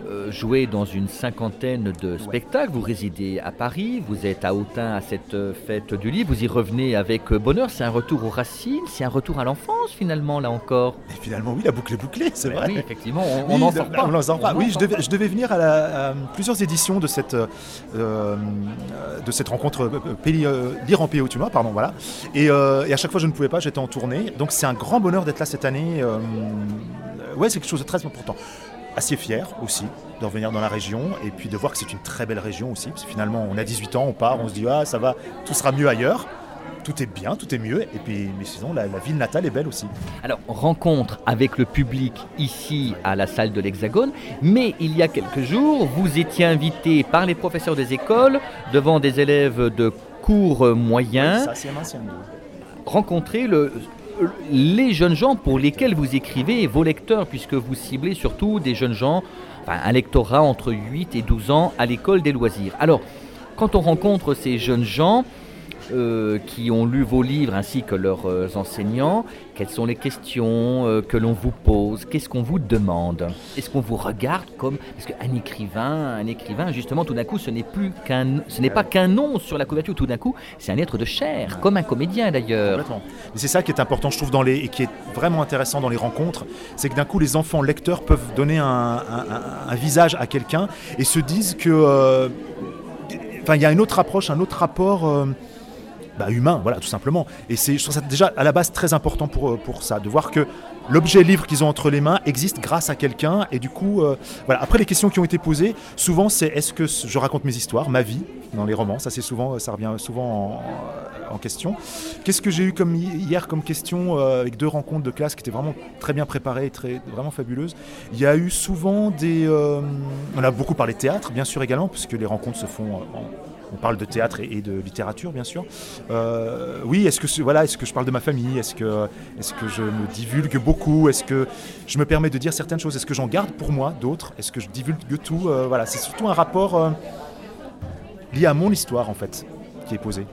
euh, joué dans une cinquantaine de spectacles. Vous résidez à Paris, vous êtes à Autun à cette euh, fête du livre, vous y revenez avec bonheur. C'est un retour aux racines, c'est un retour à l'enfance finalement, là encore.
Et finalement, oui, la boucle est bouclée, c'est vrai.
Oui, effectivement, on n'en sort pas.
On sort pas. oui, je devais, je devais, venir à, plusieurs éditions de cette, de cette rencontre Lire en vois, pardon, voilà. Et, et, à chaque fois, je ne pouvais pas, j'étais en tournée. Donc c'est un grand bonheur d'être là cette année. Ouais, c'est quelque chose de très important assez fier aussi de revenir dans la région et puis de voir que c'est une très belle région aussi. Parce que finalement, on a 18 ans, on part, on se dit ah ça va, tout sera mieux ailleurs. Tout est bien, tout est mieux, et puis mais sinon la, ville natale est belle aussi.
Alors rencontre avec le public ici à la salle de l'Hexagone, mais il y a quelques jours, vous étiez invité par les professeurs des écoles devant des élèves de cours moyens. rencontrer le, les jeunes gens pour lesquels vous écrivez, vos lecteurs, puisque vous ciblez surtout des jeunes gens, un lectorat entre 8 et 12 ans à l'école des loisirs. Alors, quand on rencontre ces jeunes gens, euh, qui ont lu vos livres ainsi que leurs euh, enseignants, quelles sont les questions euh, que l'on vous pose? Qu'est-ce qu'on vous demande? Est-ce qu'on vous regarde comme parce qu'un écrivain, un écrivain, justement, tout d'un coup, ce n'est plus qu'un, ce n'est pas qu'un nom sur la couverture. Tout d'un coup, c'est un être de chair, comme un comédien d'ailleurs.
C'est ça qui est important, je trouve, dans les, et qui est vraiment intéressant dans les rencontres, c'est que d'un coup, les enfants lecteurs peuvent donner un, un- un- un visage à quelqu'un et se disent que, euh, enfin, il y a une autre approche, un autre rapport. euh, bah, humain, voilà, tout simplement. Et c'est, je trouve ça déjà à la base très important pour, euh, pour ça, de voir que l'objet livre qu'ils ont entre les mains existe grâce à quelqu'un. Et du coup, euh, voilà. Après, les questions qui ont été posées, souvent, c'est est-ce que je raconte mes histoires, ma vie, dans les romans? Ça, c'est souvent, ça revient souvent en, en question. Qu'est-ce que j'ai eu comme hi- hier comme question euh, avec deux rencontres de classe qui étaient vraiment très bien préparées, très, vraiment fabuleuses? Il y a eu souvent des. euh, on a beaucoup parlé théâtre, bien sûr également, puisque les rencontres se font. euh, en- on parle de théâtre et, de littérature, bien sûr. Euh, oui, est-ce que, voilà, est-ce que je parle de ma famille? Est-ce que, est que je me divulgue beaucoup? Est-ce que je me permets de dire certaines choses? Est-ce que j'en garde pour moi d'autres? Est-ce que je divulgue tout? Euh, Voilà, c'est surtout un rapport euh, lié à mon histoire, en fait, qui est posé.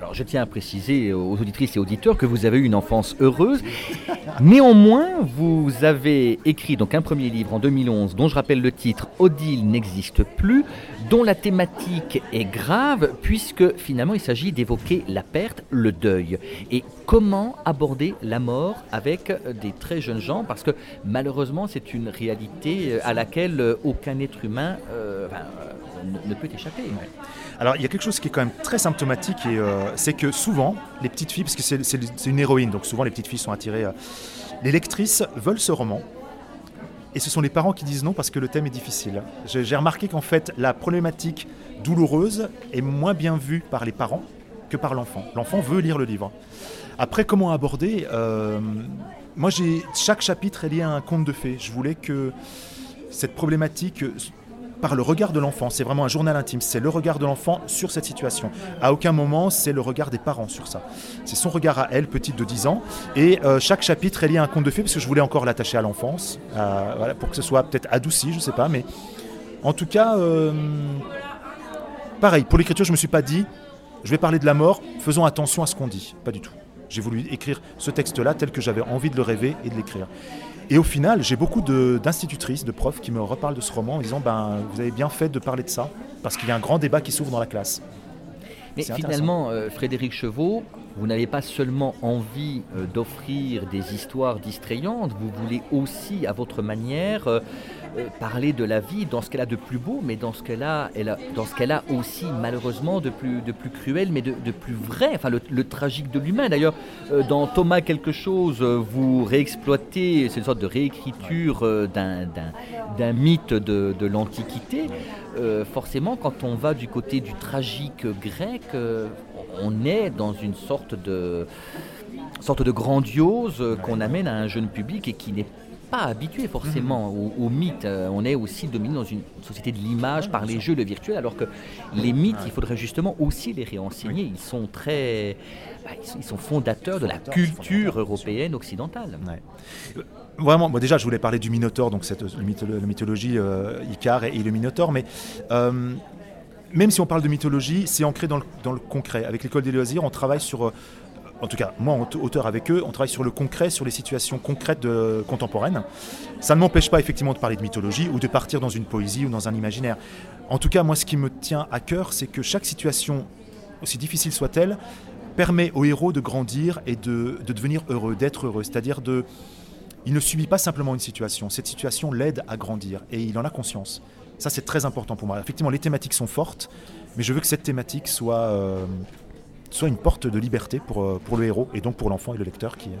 Alors je tiens à préciser aux auditrices et auditeurs que vous avez eu une enfance heureuse. Néanmoins, vous avez écrit donc un premier livre en 2011 dont je rappelle le titre Odile n'existe plus, dont la thématique est grave puisque finalement il s'agit d'évoquer la perte, le deuil et comment aborder la mort avec des très jeunes gens? Parce que malheureusement c'est une réalité euh, à laquelle euh, aucun être humain euh, ne peut échapper.
Alors, il y a quelque chose qui est quand même très symptomatique, et euh, c'est que souvent, les petites filles, parce que c'est une héroïne, donc souvent les petites filles sont attirées. euh, les lectrices veulent ce roman, et ce sont les parents qui disent non parce que le thème est difficile. J'ai remarqué qu'en fait, la problématique douloureuse est moins bien vue par les parents que par l'enfant. L'enfant veut lire le livre. Après, comment aborder euh, Moi, j'ai chaque chapitre est lié à un conte de fées. Je voulais que cette problématique par le regard de l'enfant, c'est vraiment un journal intime, c'est le regard de l'enfant sur cette situation. À aucun moment, c'est le regard des parents sur ça. C'est son regard à elle, petite de 10 ans, et euh, chaque chapitre est lié à un conte de fées, parce que je voulais encore l'attacher à l'enfance, euh, pour que ce soit peut-être adouci, je sais pas, mais en tout cas, euh, pareil, pour l'écriture, je me suis pas dit, je vais parler de la mort, faisons attention à ce qu'on dit, pas du tout. J'ai voulu écrire ce texte-là tel que j'avais envie de le rêver et de l'écrire. Et au final, j'ai beaucoup d'institutrices, de, profs qui me reparlent de ce roman en disant ben, Vous avez bien fait de parler de ça, parce qu'il y a un grand débat qui s'ouvre dans la classe.
Mais finalement, euh, Frédéric Chevaux, vous n'avez pas seulement envie euh, d'offrir des histoires distrayantes, vous voulez aussi, à votre manière, euh, euh, parler de la vie dans ce qu'elle a de plus beau, mais dans ce qu'elle a, dans ce qu'elle a aussi malheureusement de plus, cruel, mais de, plus vrai, enfin le, tragique de l'humain. D'ailleurs, dans Thomas quelque chose, vous réexploitez, c'est une sorte de réécriture d'un, mythe de, l'Antiquité. Forcément, quand on va du côté du tragique grec, on est dans une sorte de, sorte de grandiose euh, qu'on amène à un jeune public et qui n'est pas habitué forcément au, au mythe. Euh, on est aussi dominé dans une société de l'image par les jeux, le virtuel, alors que les mythes, il faudrait justement aussi les réenseigner. Ils sont très, bah, ils sont- fondateurs de la culture européenne occidentale.
Vraiment, moi déjà, je voulais parler du Minotaure, donc cette le mytho- la mythologie euh, Icare et, et le Minotaure, mais euh, même si on parle de mythologie, c'est ancré dans le, concret. Avec l'école des loisirs, on travaille sur, euh, en tout cas, moi, auteur avec eux, on travaille sur le concret, sur les situations concrètes contemporaines. Ça ne m'empêche pas effectivement de parler de mythologie ou de partir dans une poésie ou dans un imaginaire. En tout cas, moi, ce qui me tient à cœur, c'est que chaque situation, aussi difficile soit-elle, permet au héros de grandir et de, de devenir heureux, d'être heureux. C'est-à-dire de, il ne subit pas simplement une situation. Cette situation l'aide à grandir et il en a conscience. Ça, c'est très important pour moi. Effectivement, les thématiques sont fortes, mais je veux que cette thématique soit, euh, soit une porte de liberté pour, euh, pour le héros et donc pour l'enfant et le lecteur qui, euh,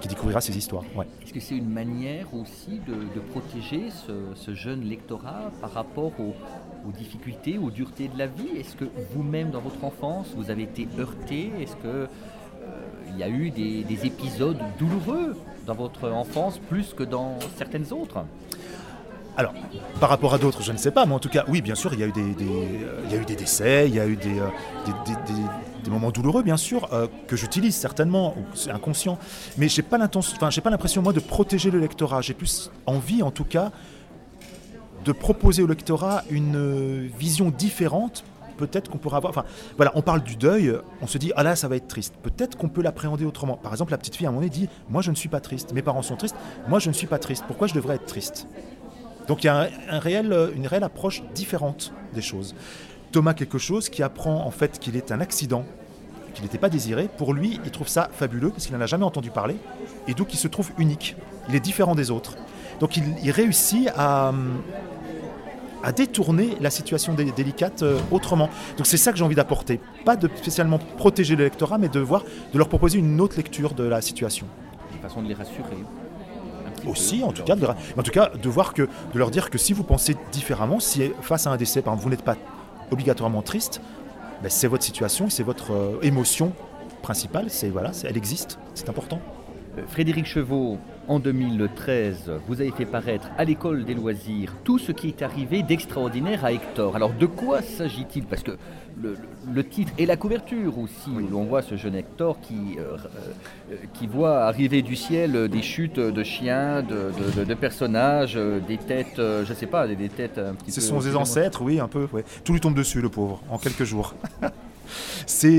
qui découvrira ces histoires. Ouais.
Est-ce que c'est une manière aussi de, protéger ce, jeune lectorat par rapport aux, difficultés, aux duretés de la vie? Est-ce que vous-même, dans votre enfance, vous avez été heurté? Est-ce que il y a eu des, des épisodes douloureux dans votre enfance plus que dans certaines autres?
Alors, par rapport à d'autres, je ne sais pas, mais en tout cas, oui, bien sûr, il y a eu des, euh, décès, il y a eu des, euh, moments douloureux, bien sûr, euh, que j'utilise certainement, c'est inconscient, mais j'ai pas pas l'impression moi de protéger le lectorat. J'ai plus envie, en tout cas, de proposer au lectorat une vision différente, peut-être qu'on pourra avoir. Enfin, voilà, on parle du deuil, on se dit, ah là, ça va être triste. Peut-être qu'on peut l'appréhender autrement. Par exemple, la petite fille, à un moment dit, moi, je ne suis pas triste. Mes parents sont tristes, moi, je ne suis pas triste. Pourquoi je devrais être triste? Donc, il y a réel, une réelle approche différente des choses. Thomas, quelque chose qui apprend en fait qu'il est un accident, qu'il n'était pas désiré. Pour lui, il trouve ça fabuleux parce qu'il n'en a jamais entendu parler et donc il se trouve unique. Il est différent des autres. Donc il, réussit à, à détourner la situation délicate euh, autrement. Donc c'est ça que j'ai envie d'apporter. Pas de spécialement protéger l'électorat, mais de voir, de leur proposer une autre lecture de la situation.
Une façon de les rassurer.
Aussi, en tout, cas, de, en tout cas, de voir que, de leur dire que si vous pensez différemment, si face à un décès, vous n'êtes pas obligatoirement triste, ben, c'est votre situation, c'est votre euh, émotion principale, c'est voilà, elle existe, c'est important.
Euh, Frédéric Chevaux, en 2013, vous avez fait paraître à l'école des loisirs tout ce qui est arrivé d'extraordinaire à Hector. Alors de quoi s'agit-il? Parce que le, titre et la couverture aussi, où on voit ce jeune Hector qui, euh, euh, qui voit arriver du ciel des chutes de chiens, de, personnages, des têtes, je ne sais pas, des, têtes un
petit peu... Ce sont ses ancêtres, oui, un peu. Tout lui tombe dessus, le pauvre, en quelques jours.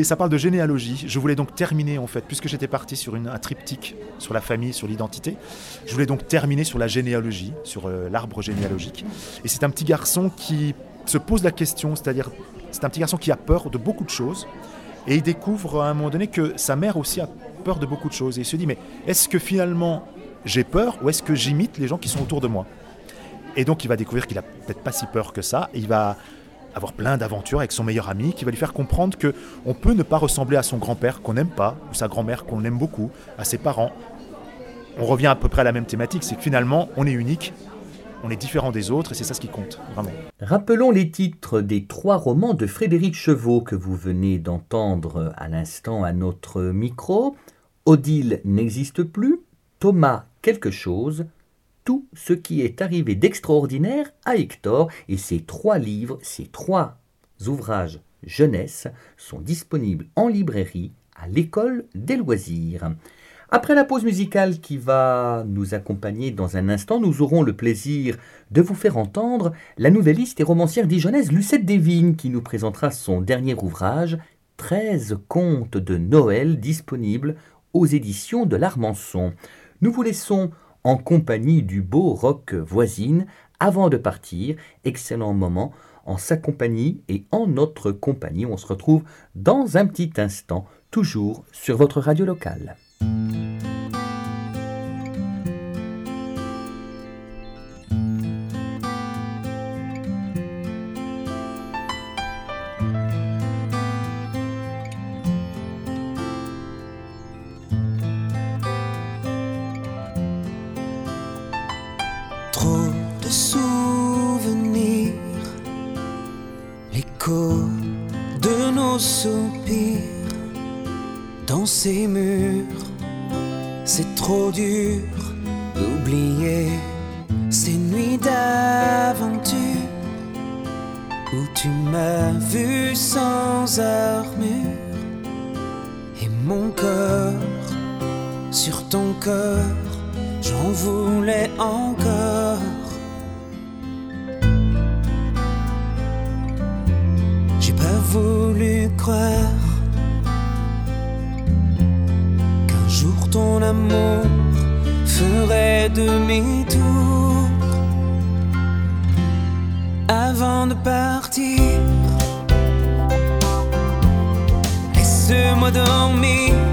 ça parle de généalogie. Je voulais donc terminer en fait, puisque j'étais parti sur une, un triptyque sur la famille, sur l'identité. Je voulais donc terminer sur la généalogie, sur euh, l'arbre généalogique. Et c'est un petit garçon qui se pose la question, c'est-à-dire c'est un petit garçon qui a peur de beaucoup de choses. Et il découvre à un moment donné que sa mère aussi a peur de beaucoup de choses. Et il se dit, mais est-ce que finalement j'ai peur ou est-ce que j'imite les gens qui sont autour de moi? Et donc il va découvrir qu'il a peut-être pas si peur que ça. Il va avoir plein d'aventures avec son meilleur ami qui va lui faire comprendre que on peut ne pas ressembler à son grand-père qu'on n'aime pas ou sa grand-mère qu'on aime beaucoup, à ses parents. On revient à peu près à la même thématique, c'est que finalement on est unique, on est différent des autres et c'est ça ce qui compte.
Rappelons les titres des trois romans de Frédéric Chevaux que vous venez d'entendre à l'instant à notre micro. Odile n'existe plus, Thomas quelque chose, tout ce qui est arrivé d'extraordinaire à Hector, et ces trois livres, ces trois ouvrages jeunesse sont disponibles en librairie à l'école des loisirs. Après la pause musicale qui va nous accompagner dans un instant, nous aurons le plaisir de vous faire entendre la nouvelliste et romancière dijonnaise Lucette Desvignes qui nous présentera son dernier ouvrage, 13 contes de Noël disponibles aux éditions de l'Armançon. Nous vous laissons en compagnie du beau rock voisine avant de partir. Excellent moment en sa compagnie et en notre compagnie. On se retrouve dans un petit instant, toujours sur votre radio locale.
Música dur d'oublier ces nuits d'aventure où tu m'as vu sans armure et mon corps sur ton corps, j'en voulais encore. J'ai pas voulu croire qu'un jour ton amour ferai demi-tour avant de partir. Laisse-moi dormir.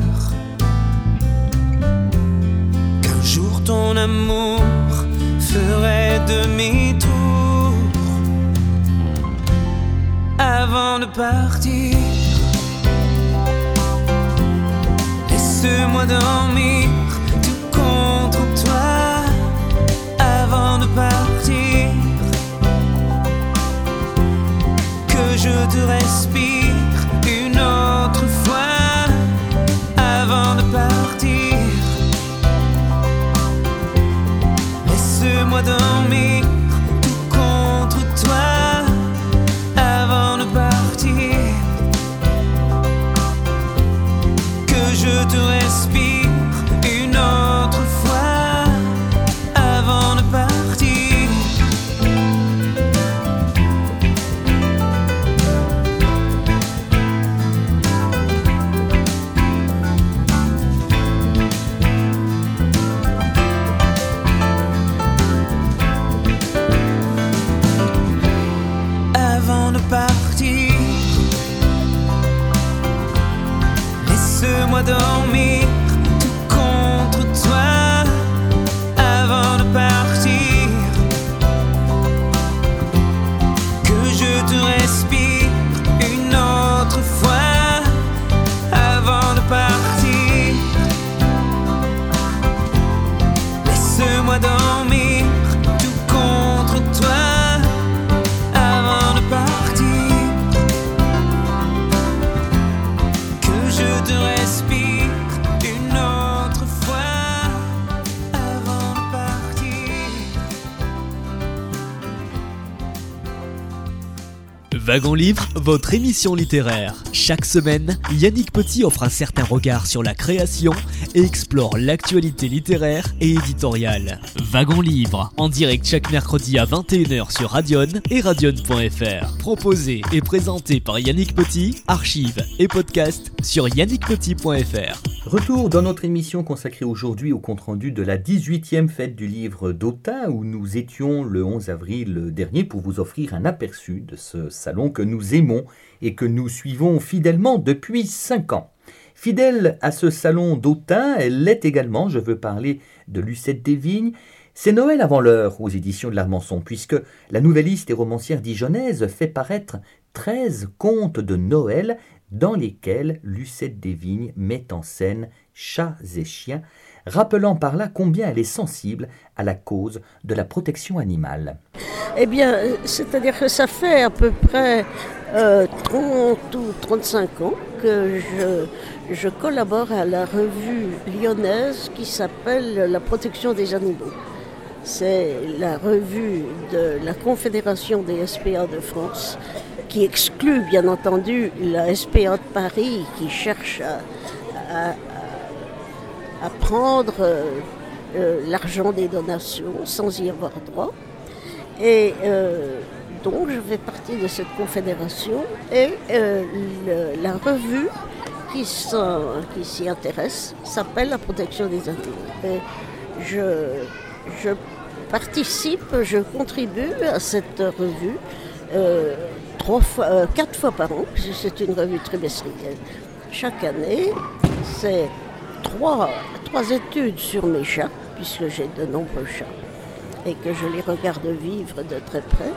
ton amour ferait demi-tour avant de partir. Laisse-moi dormir tout contre toi avant de partir. Que je te respire Laisse-moi dormir tout
votre émission littéraire. Chaque semaine, Yannick Petit offre un certain regard sur la création et explore l'actualité littéraire et éditoriale. Wagon Livre, en direct chaque mercredi à 21h sur Radion et radion.fr. Proposé et présenté par Yannick Petit, archives et podcast sur yannickpetit.fr.
Retour dans notre émission consacrée aujourd'hui au compte-rendu de la 18e fête du livre d'Autun où nous étions le 11 avril dernier pour vous offrir un aperçu de ce salon que nous aimons et que nous suivons fidèlement depuis 5 ans. Fidèle à ce salon d'Autun, elle l'est également, je veux parler de Lucette Desvignes. C'est Noël avant l'heure aux éditions de l'Armançon, puisque la nouvelliste et romancière dijonnaise fait paraître 13 contes de Noël dans lesquels Lucette Desvignes met en scène chats et chiens, rappelant par là combien elle est sensible à la cause de la protection animale.
Eh bien, euh, c'est-à-dire que ça fait à peu près euh, 30 ou 35 ans que je, je collabore à la revue lyonnaise qui s'appelle La protection des animaux. C'est la revue de la Confédération des SPA de France qui exclut bien entendu la SPA de Paris qui cherche à, prendre euh, euh, l'argent des donations sans y avoir droit. Et euh, donc, je fais partie de cette confédération et la revue qui s'y intéresse s'appelle La protection des. Et je, participe, je contribue à cette revue trois fois, euh, quatre fois par an, puisque c'est une revue trimestrielle. Chaque année, c'est trois, trois études sur mes chats, puisque j'ai de nombreux chats et que je les regarde vivre de très près.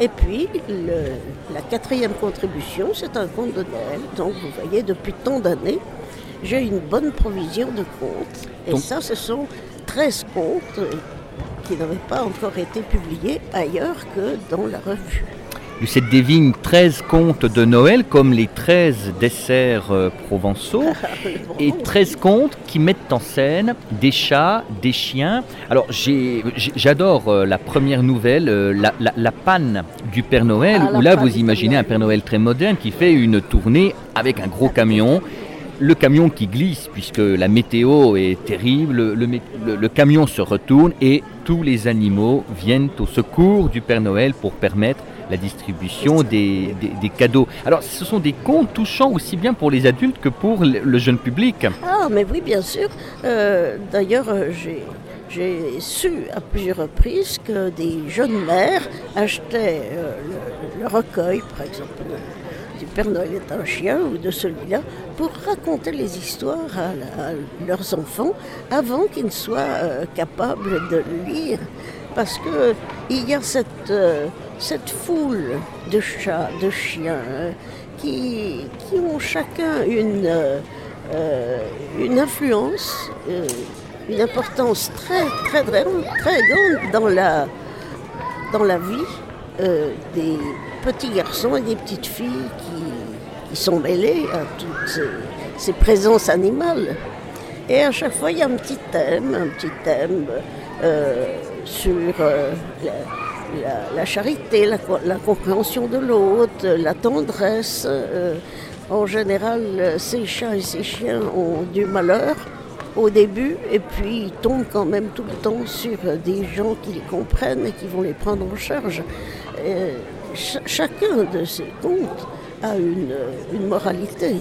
Et puis, le- la quatrième contribution, c'est un conte de Noël. Donc, vous voyez, depuis tant d'années, j'ai une bonne provision de contes. Et
Donc-
ça, ce sont 13 contes euh, qui n'avaient pas encore été publiés ailleurs que dans la revue.
Lucette Desvignes, 13 contes de Noël, comme les 13 desserts euh, provençaux, et 13 contes qui mettent en scène des chats, des chiens. Alors, j'adore euh, la première nouvelle, euh, la, la- la panne du Père Noël,
Ah,
où là, vous imaginez un Père Noël très moderne qui fait une tournée avec un gros camion. Le camion qui glisse puisque la météo est terrible, le camion se retourne et tous les animaux viennent au secours du Père Noël pour permettre la distribution des, cadeaux. Alors ce sont des contes touchants aussi bien pour les adultes que pour le jeune public.
Ah, mais oui, bien sûr. Euh, D'ailleurs, euh, j'ai j'ai su à plusieurs reprises que des jeunes mères achetaient euh, le, recueil, par exemple, du Père Noël est un chien ou de celui-là, pour raconter les histoires à, leurs enfants avant qu'ils ne soient capables de le lire. Parce que il y a cette, euh, cette foule de chats, de chiens, euh, qui, qui ont chacun une, euh, une influence, une importance très, très, très, grande dans la, dans la vie des petits garçons et des petites filles qui, qui sont mêlés à toutes ces, ces présences animales. Et à chaque fois, il y a un petit thème, un petit thème sur euh, la, charité, la, co- la compréhension de l'autre, la tendresse. euh, en général, ces chats et ces chiens ont du malheur au début et puis ils tombent quand même tout le temps sur des gens qui les comprennent et qui vont les prendre en charge. Ch- chacun de ces contes a une, une moralité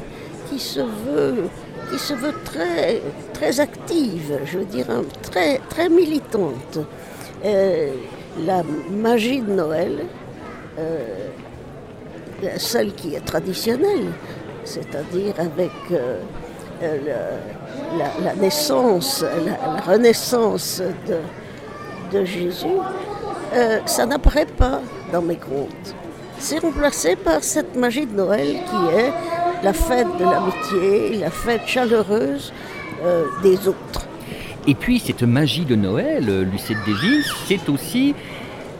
qui se veut, qui se veut très, très active, je veux dire, hein, très, très militante. Euh, la magie de Noël, euh, celle qui est traditionnelle, c'est-à-dire avec euh, euh, la, naissance, la, renaissance de, de Jésus, euh, ça n'apparaît pas dans mes contes. C'est remplacé par cette magie de Noël qui est la fête de l'amitié, la fête chaleureuse euh, des autres.
Et puis cette magie de Noël, euh, Lucette Davis, c'est aussi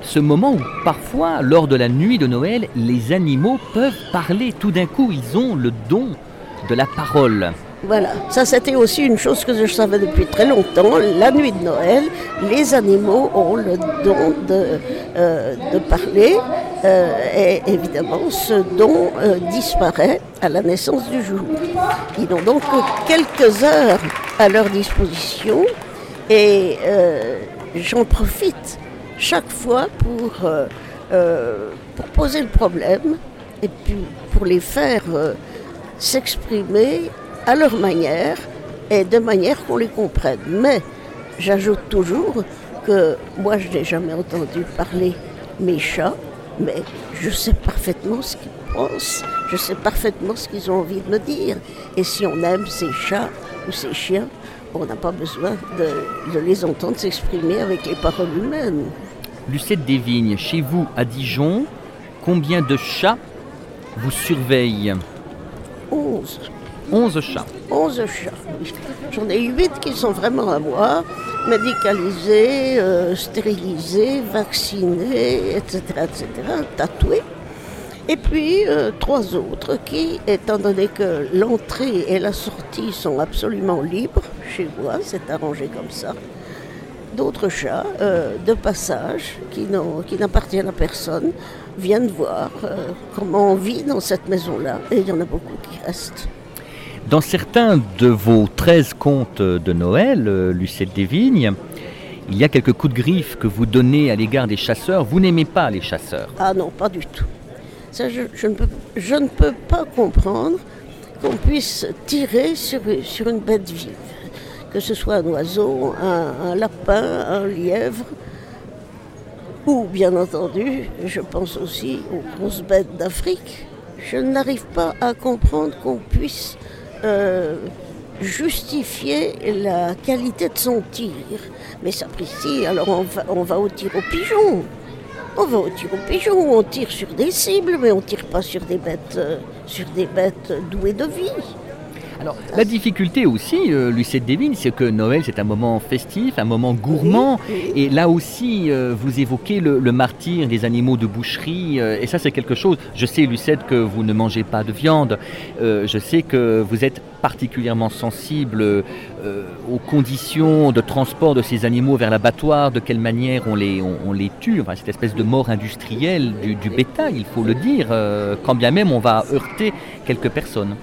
ce moment où parfois, lors de la nuit de Noël, les animaux peuvent parler. Tout d'un coup, ils ont le don de la parole.
Voilà, ça c'était aussi une chose que je savais depuis très longtemps. La nuit de Noël, les animaux ont le don de, euh, parler euh, et évidemment ce don disparaît à la naissance du jour. Ils n'ont donc que quelques heures à leur disposition et euh, j'en profite chaque fois pour, euh, euh, pour poser le problème et puis pour les faire s'exprimer à leur manière et de manière qu'on les comprenne. Mais j'ajoute toujours que moi je n'ai jamais entendu parler mes chats, mais je sais parfaitement ce qu'ils pensent, je sais parfaitement ce qu'ils ont envie de me dire. Et si on aime ces chats ou ces chiens, on n'a pas besoin de, de les entendre s'exprimer avec les paroles humaines.
Lucette Desvignes, chez vous à Dijon, combien de chats vous surveillent?
11.
11 chats.
11 chats. J'en ai 8 qui sont vraiment à moi, médicalisés, euh, stérilisés, vaccinés, etc., etc., tatoués. Et puis euh, trois autres qui, étant donné que l'entrée et la sortie sont absolument libres chez moi, c'est arrangé comme ça, d'autres chats euh, de passage qui n'appartiennent à personne viennent voir euh, comment on vit dans cette maison-là. Et il y en a beaucoup qui restent.
Dans certains de vos 13 contes de Noël, Lucette Desvignes, il y a quelques coups de griffe que vous donnez à l'égard des chasseurs. Vous n'aimez pas les chasseurs.
Ah non, pas du tout. Ça, je, ne, peux, pas comprendre qu'on puisse tirer sur, sur une bête vive. Que ce soit un oiseau, un, lapin, un lièvre, ou bien entendu, je pense aussi aux grosses bêtes d'Afrique. Je n'arrive pas à comprendre qu'on puisse euh, justifier la qualité de son tir. Mais sapristi, alors on va, on va au tir au pigeon. On va au au pigeon, on tire sur des cibles, mais on tire pas sur des bêtes, euh, sur des bêtes douées de vie.
Alors, la difficulté aussi, euh, Lucette Desvignes, c'est que Noël, c'est un moment festif, un moment gourmand.
Oui,
Et là aussi, euh, vous évoquez le, le martyr des animaux de boucherie. euh, et ça, c'est quelque chose. Je sais, Lucette, que vous ne mangez pas de viande. Je sais que vous êtes particulièrement sensible aux conditions de transport de ces animaux vers l'abattoir, de quelle manière on les, on, on les tue? Enfin, cette espèce de mort industrielle du, du bétail, il faut le dire. quand bien même on va heurter quelques personnes.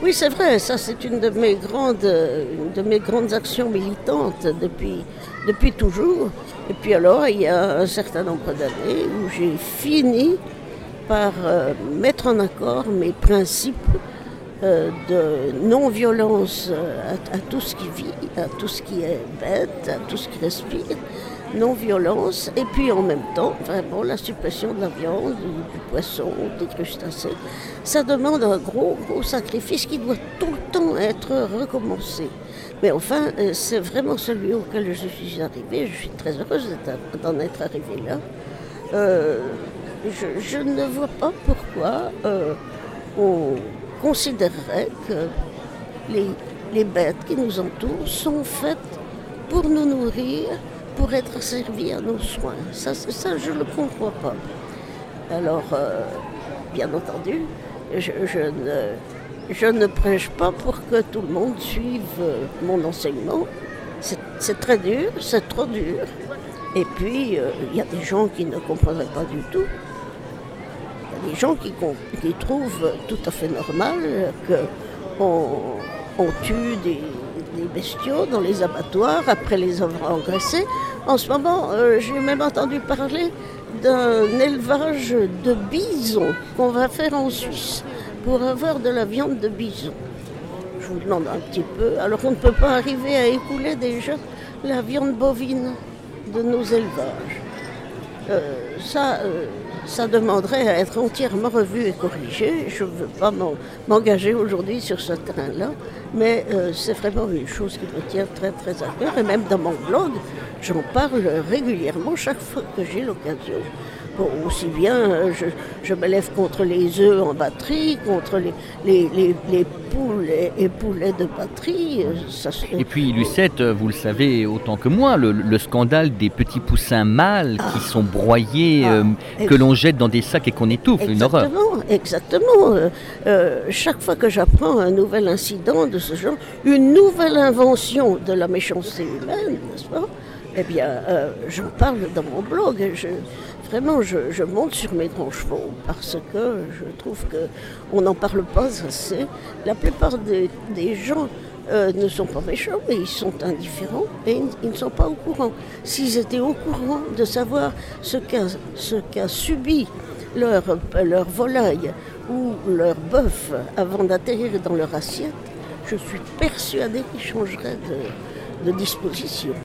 Oui, c'est vrai, ça c'est une de mes grandes, de mes grandes actions militantes depuis, depuis toujours. Et puis alors, il y a un certain nombre d'années où j'ai fini par euh, mettre en accord mes principes euh, de non-violence euh, à tout ce qui vit, à tout ce qui est bête, à tout ce qui respire, non-violence, et puis en même temps, vraiment la suppression de la viande, du, poisson, des crustacés. Ça demande un gros, gros sacrifice qui doit tout le temps être recommencé. Mais enfin, euh, c'est vraiment celui auquel je suis arrivée. Je suis très heureuse d'en être arrivée là. Euh, je, je ne vois pas pourquoi euh, on considérerait que les, les bêtes qui nous entourent sont faites pour nous nourrir, pour être servies à nos soins. Ça, ça je ne comprends pas. Alors, euh, bien entendu, je, ne, je ne prêche pas pour que tout le monde suive euh, mon enseignement. C'est très dur, c'est trop dur. Et puis, euh, il y a des gens qui ne comprendraient pas du tout. Il y a des gens qui trouvent tout à fait normal qu'on on tue des, bestiaux dans les abattoirs après les avoir engraissés. En ce moment, euh, j'ai même entendu parler d'un élevage de bisons qu'on va faire en Suisse pour avoir de la viande de bison. Je vous demande un petit peu. Alors on ne peut pas arriver à écouler déjà la viande bovine de nos élevages. Euh, ça, euh, ça demanderait à être entièrement revu et corrigé. Je ne veux pas m'en- m'engager aujourd'hui sur ce terrain-là, mais euh, c'est vraiment une chose qui me tient très très à cœur. Et même dans mon blog, j'en parle régulièrement chaque fois que j'ai l'occasion. Aussi bien, je, je me lève contre les œufs en batterie, contre les, les, les, les poules et, et poulets de batterie. Ça, se-
Et puis, Lucette, vous le savez autant que moi, le, le scandale des petits poussins mâles qui sont broyés,
Ah,
euh, que l'on jette dans des sacs et qu'on étouffe, une horreur.
Exactement, exactement. Euh, euh, chaque fois que j'apprends un nouvel incident de ce genre, une nouvelle invention de la méchanceté humaine, n'est-ce pas? Eh bien, euh, j'en parle dans mon blog. Je, vraiment, je, monte sur mes grands chevaux parce que je trouve que on n'en parle pas assez. La plupart des, gens euh, ne sont pas méchants, mais ils sont indifférents et ils, ne sont pas au courant. S'ils étaient au courant de savoir ce qu'a ce qu'a subi leur, leur volaille ou leur bœuf avant d'atterrir dans leur assiette, je suis persuadée qu'ils changeraient de,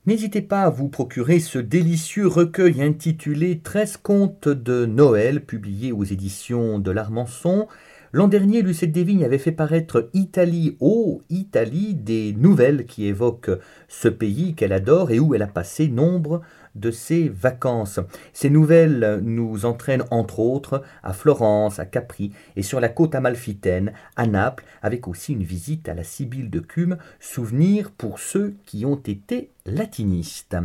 N'hésitez pas à vous procurer ce délicieux recueil intitulé 13 contes de Noël, publié aux éditions de l'Armançon. L'an dernier, Lucette Desvignes avait fait paraître Italie, oh Italie, des nouvelles qui évoquent ce pays qu'elle adore et où elle a passé nombre de ses vacances. Ces nouvelles nous entraînent entre autres à Florence, à Capri et sur la côte amalfitaine, à Naples, avec aussi une visite à la Sibylle de Cume, souvenir pour ceux qui ont été latinistes.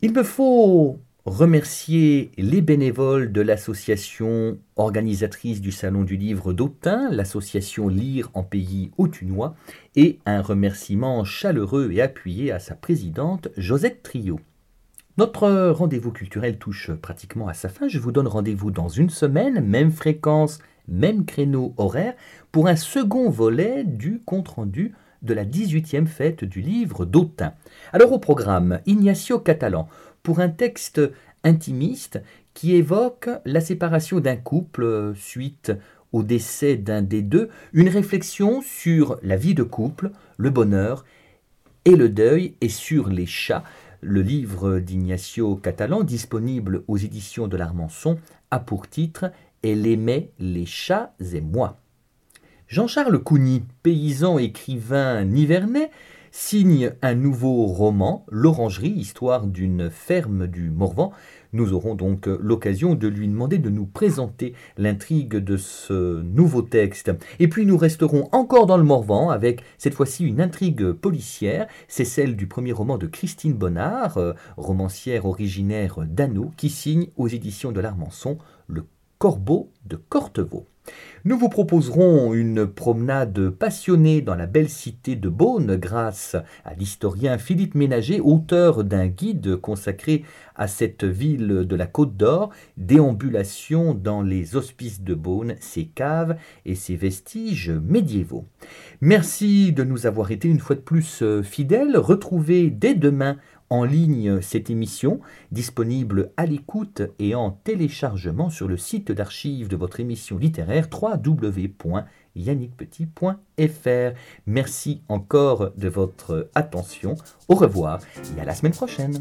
Il me faut remercier les bénévoles de l'association organisatrice du Salon du Livre d'Autun, l'association Lire en pays autunois, et un remerciement chaleureux et appuyé à sa présidente Josette Trio. Notre rendez-vous culturel touche pratiquement à sa fin. Je vous donne rendez-vous dans une semaine, même fréquence, même créneau horaire, pour un second volet du compte-rendu de la 18e fête du livre d'Autun. Alors au programme, Ignacio Catalan, pour un texte intimiste qui évoque la séparation d'un couple suite au décès d'un des deux, une réflexion sur la vie de couple, le bonheur et le deuil, et sur les chats. Le livre d'Ignacio Catalan, disponible aux éditions de l'Armançon, a pour titre Elle aimait les chats et moi. Jean-Charles Cougny, paysan écrivain nivernais, signe un nouveau roman, L'Orangerie, histoire d'une ferme du Morvan. Nous aurons donc l'occasion de lui demander de nous présenter l'intrigue de ce nouveau texte. Et puis nous resterons encore dans le Morvan avec cette fois-ci une intrigue policière. C'est celle du premier roman de Christine Bonnard, euh, romancière originaire d'Anneau, qui signe aux éditions de l'Armançon Le Corbeau de Cortevaux. Nous vous proposerons une promenade passionnée dans la belle cité de Beaune grâce à l'historien Philippe Ménager, auteur d'un guide consacré à cette ville de la Côte d'Or, déambulation dans les hospices de Beaune, ses caves et ses vestiges médiévaux. Merci de nous avoir été une fois de plus fidèles. Retrouvez dès demain en ligne cette émission, disponible à l'écoute et en téléchargement sur le site d'archives de votre émission littéraire www.yannickpetit.fr. Merci encore de votre attention. Au revoir et à la semaine prochaine.